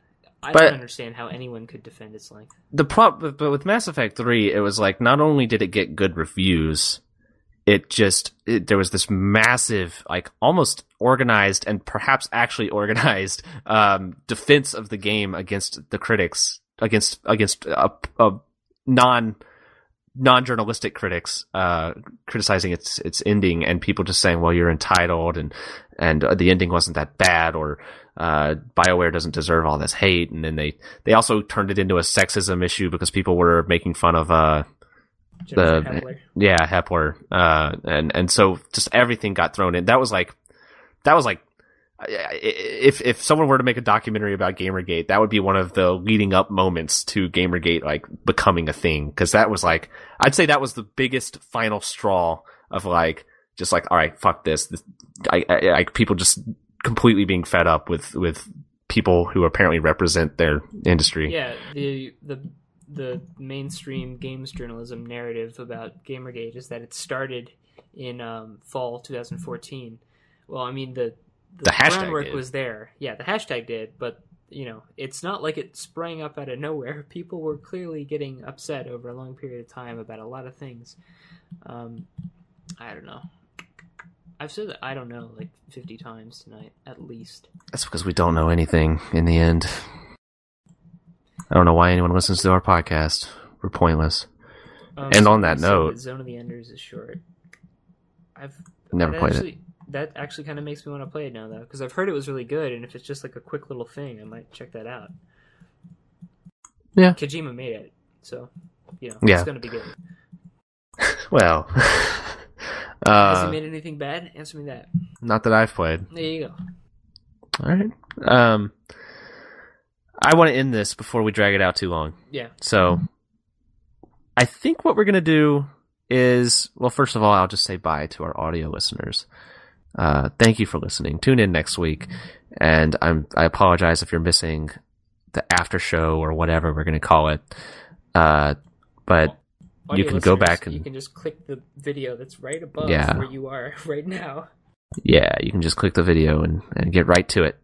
I But- don't understand how anyone could defend its length. the prop but with Mass Effect 3 it was like not only did it get good reviews it just it, there was this massive like almost organized and perhaps actually organized um defense of the game against the critics against against a, a non non-journalistic critics uh criticizing its its ending and people just saying well you're entitled and and uh, the ending wasn't that bad or uh BioWare doesn't deserve all this hate and then they they also turned it into a sexism issue because people were making fun of uh The- Hepler. yeah Hepler uh and and so just everything got thrown in that was like that was like if if someone were to make a documentary about Gamergate, that would be one of the leading up moments to Gamergate like becoming a thing because that was like I'd say that was the biggest final straw of like just like all right fuck this, this I, I, I people just completely being fed up with with people who apparently represent their industry. Yeah, the the the mainstream games journalism narrative about Gamergate is that it started in um, fall 2014. Well, I mean the The hashtag groundwork did. was there. Yeah, the hashtag did, but you know, it's not like it sprang up out of nowhere. People were clearly getting upset over a long period of time about a lot of things. Um, I don't know. I've said that I don't know like 50 times tonight, at least. That's because we don't know anything in the end. I don't know why anyone listens to our podcast. We're pointless. Um, And on that so note- Zone of the Enders is short. I've Never played it. That actually kind of makes me want to play it now, though, because I've heard it was really good, and if it's just like a quick little thing, I might check that out. Yeah. Kojima made it, so you know Yeah. it's gonna be good. Well, Has he uh, made anything bad? Answer me that. not that I've played. There you go. All right. Um, I want to end this before we drag it out too long. Yeah. So, I think what we're gonna do is, well, first of all, I'll just say bye to our audio listeners. Uh, thank you for listening. Tune in next week, and I'm I apologize if you're missing the after show or whatever we're gonna call it. Uh, but Audio can go back and- you can just click the video that's right above Yeah. where you are right now. yeah, you can just click the video and, and get right to it.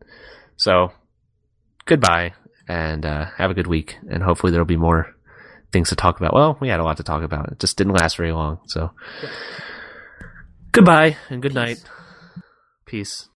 So, goodbye and uh, have a good week. And hopefully there'll be more things to talk about. Well, we had a lot to talk about. It just didn't last very long. So, Yeah. goodbye and good Peace. night. Peace.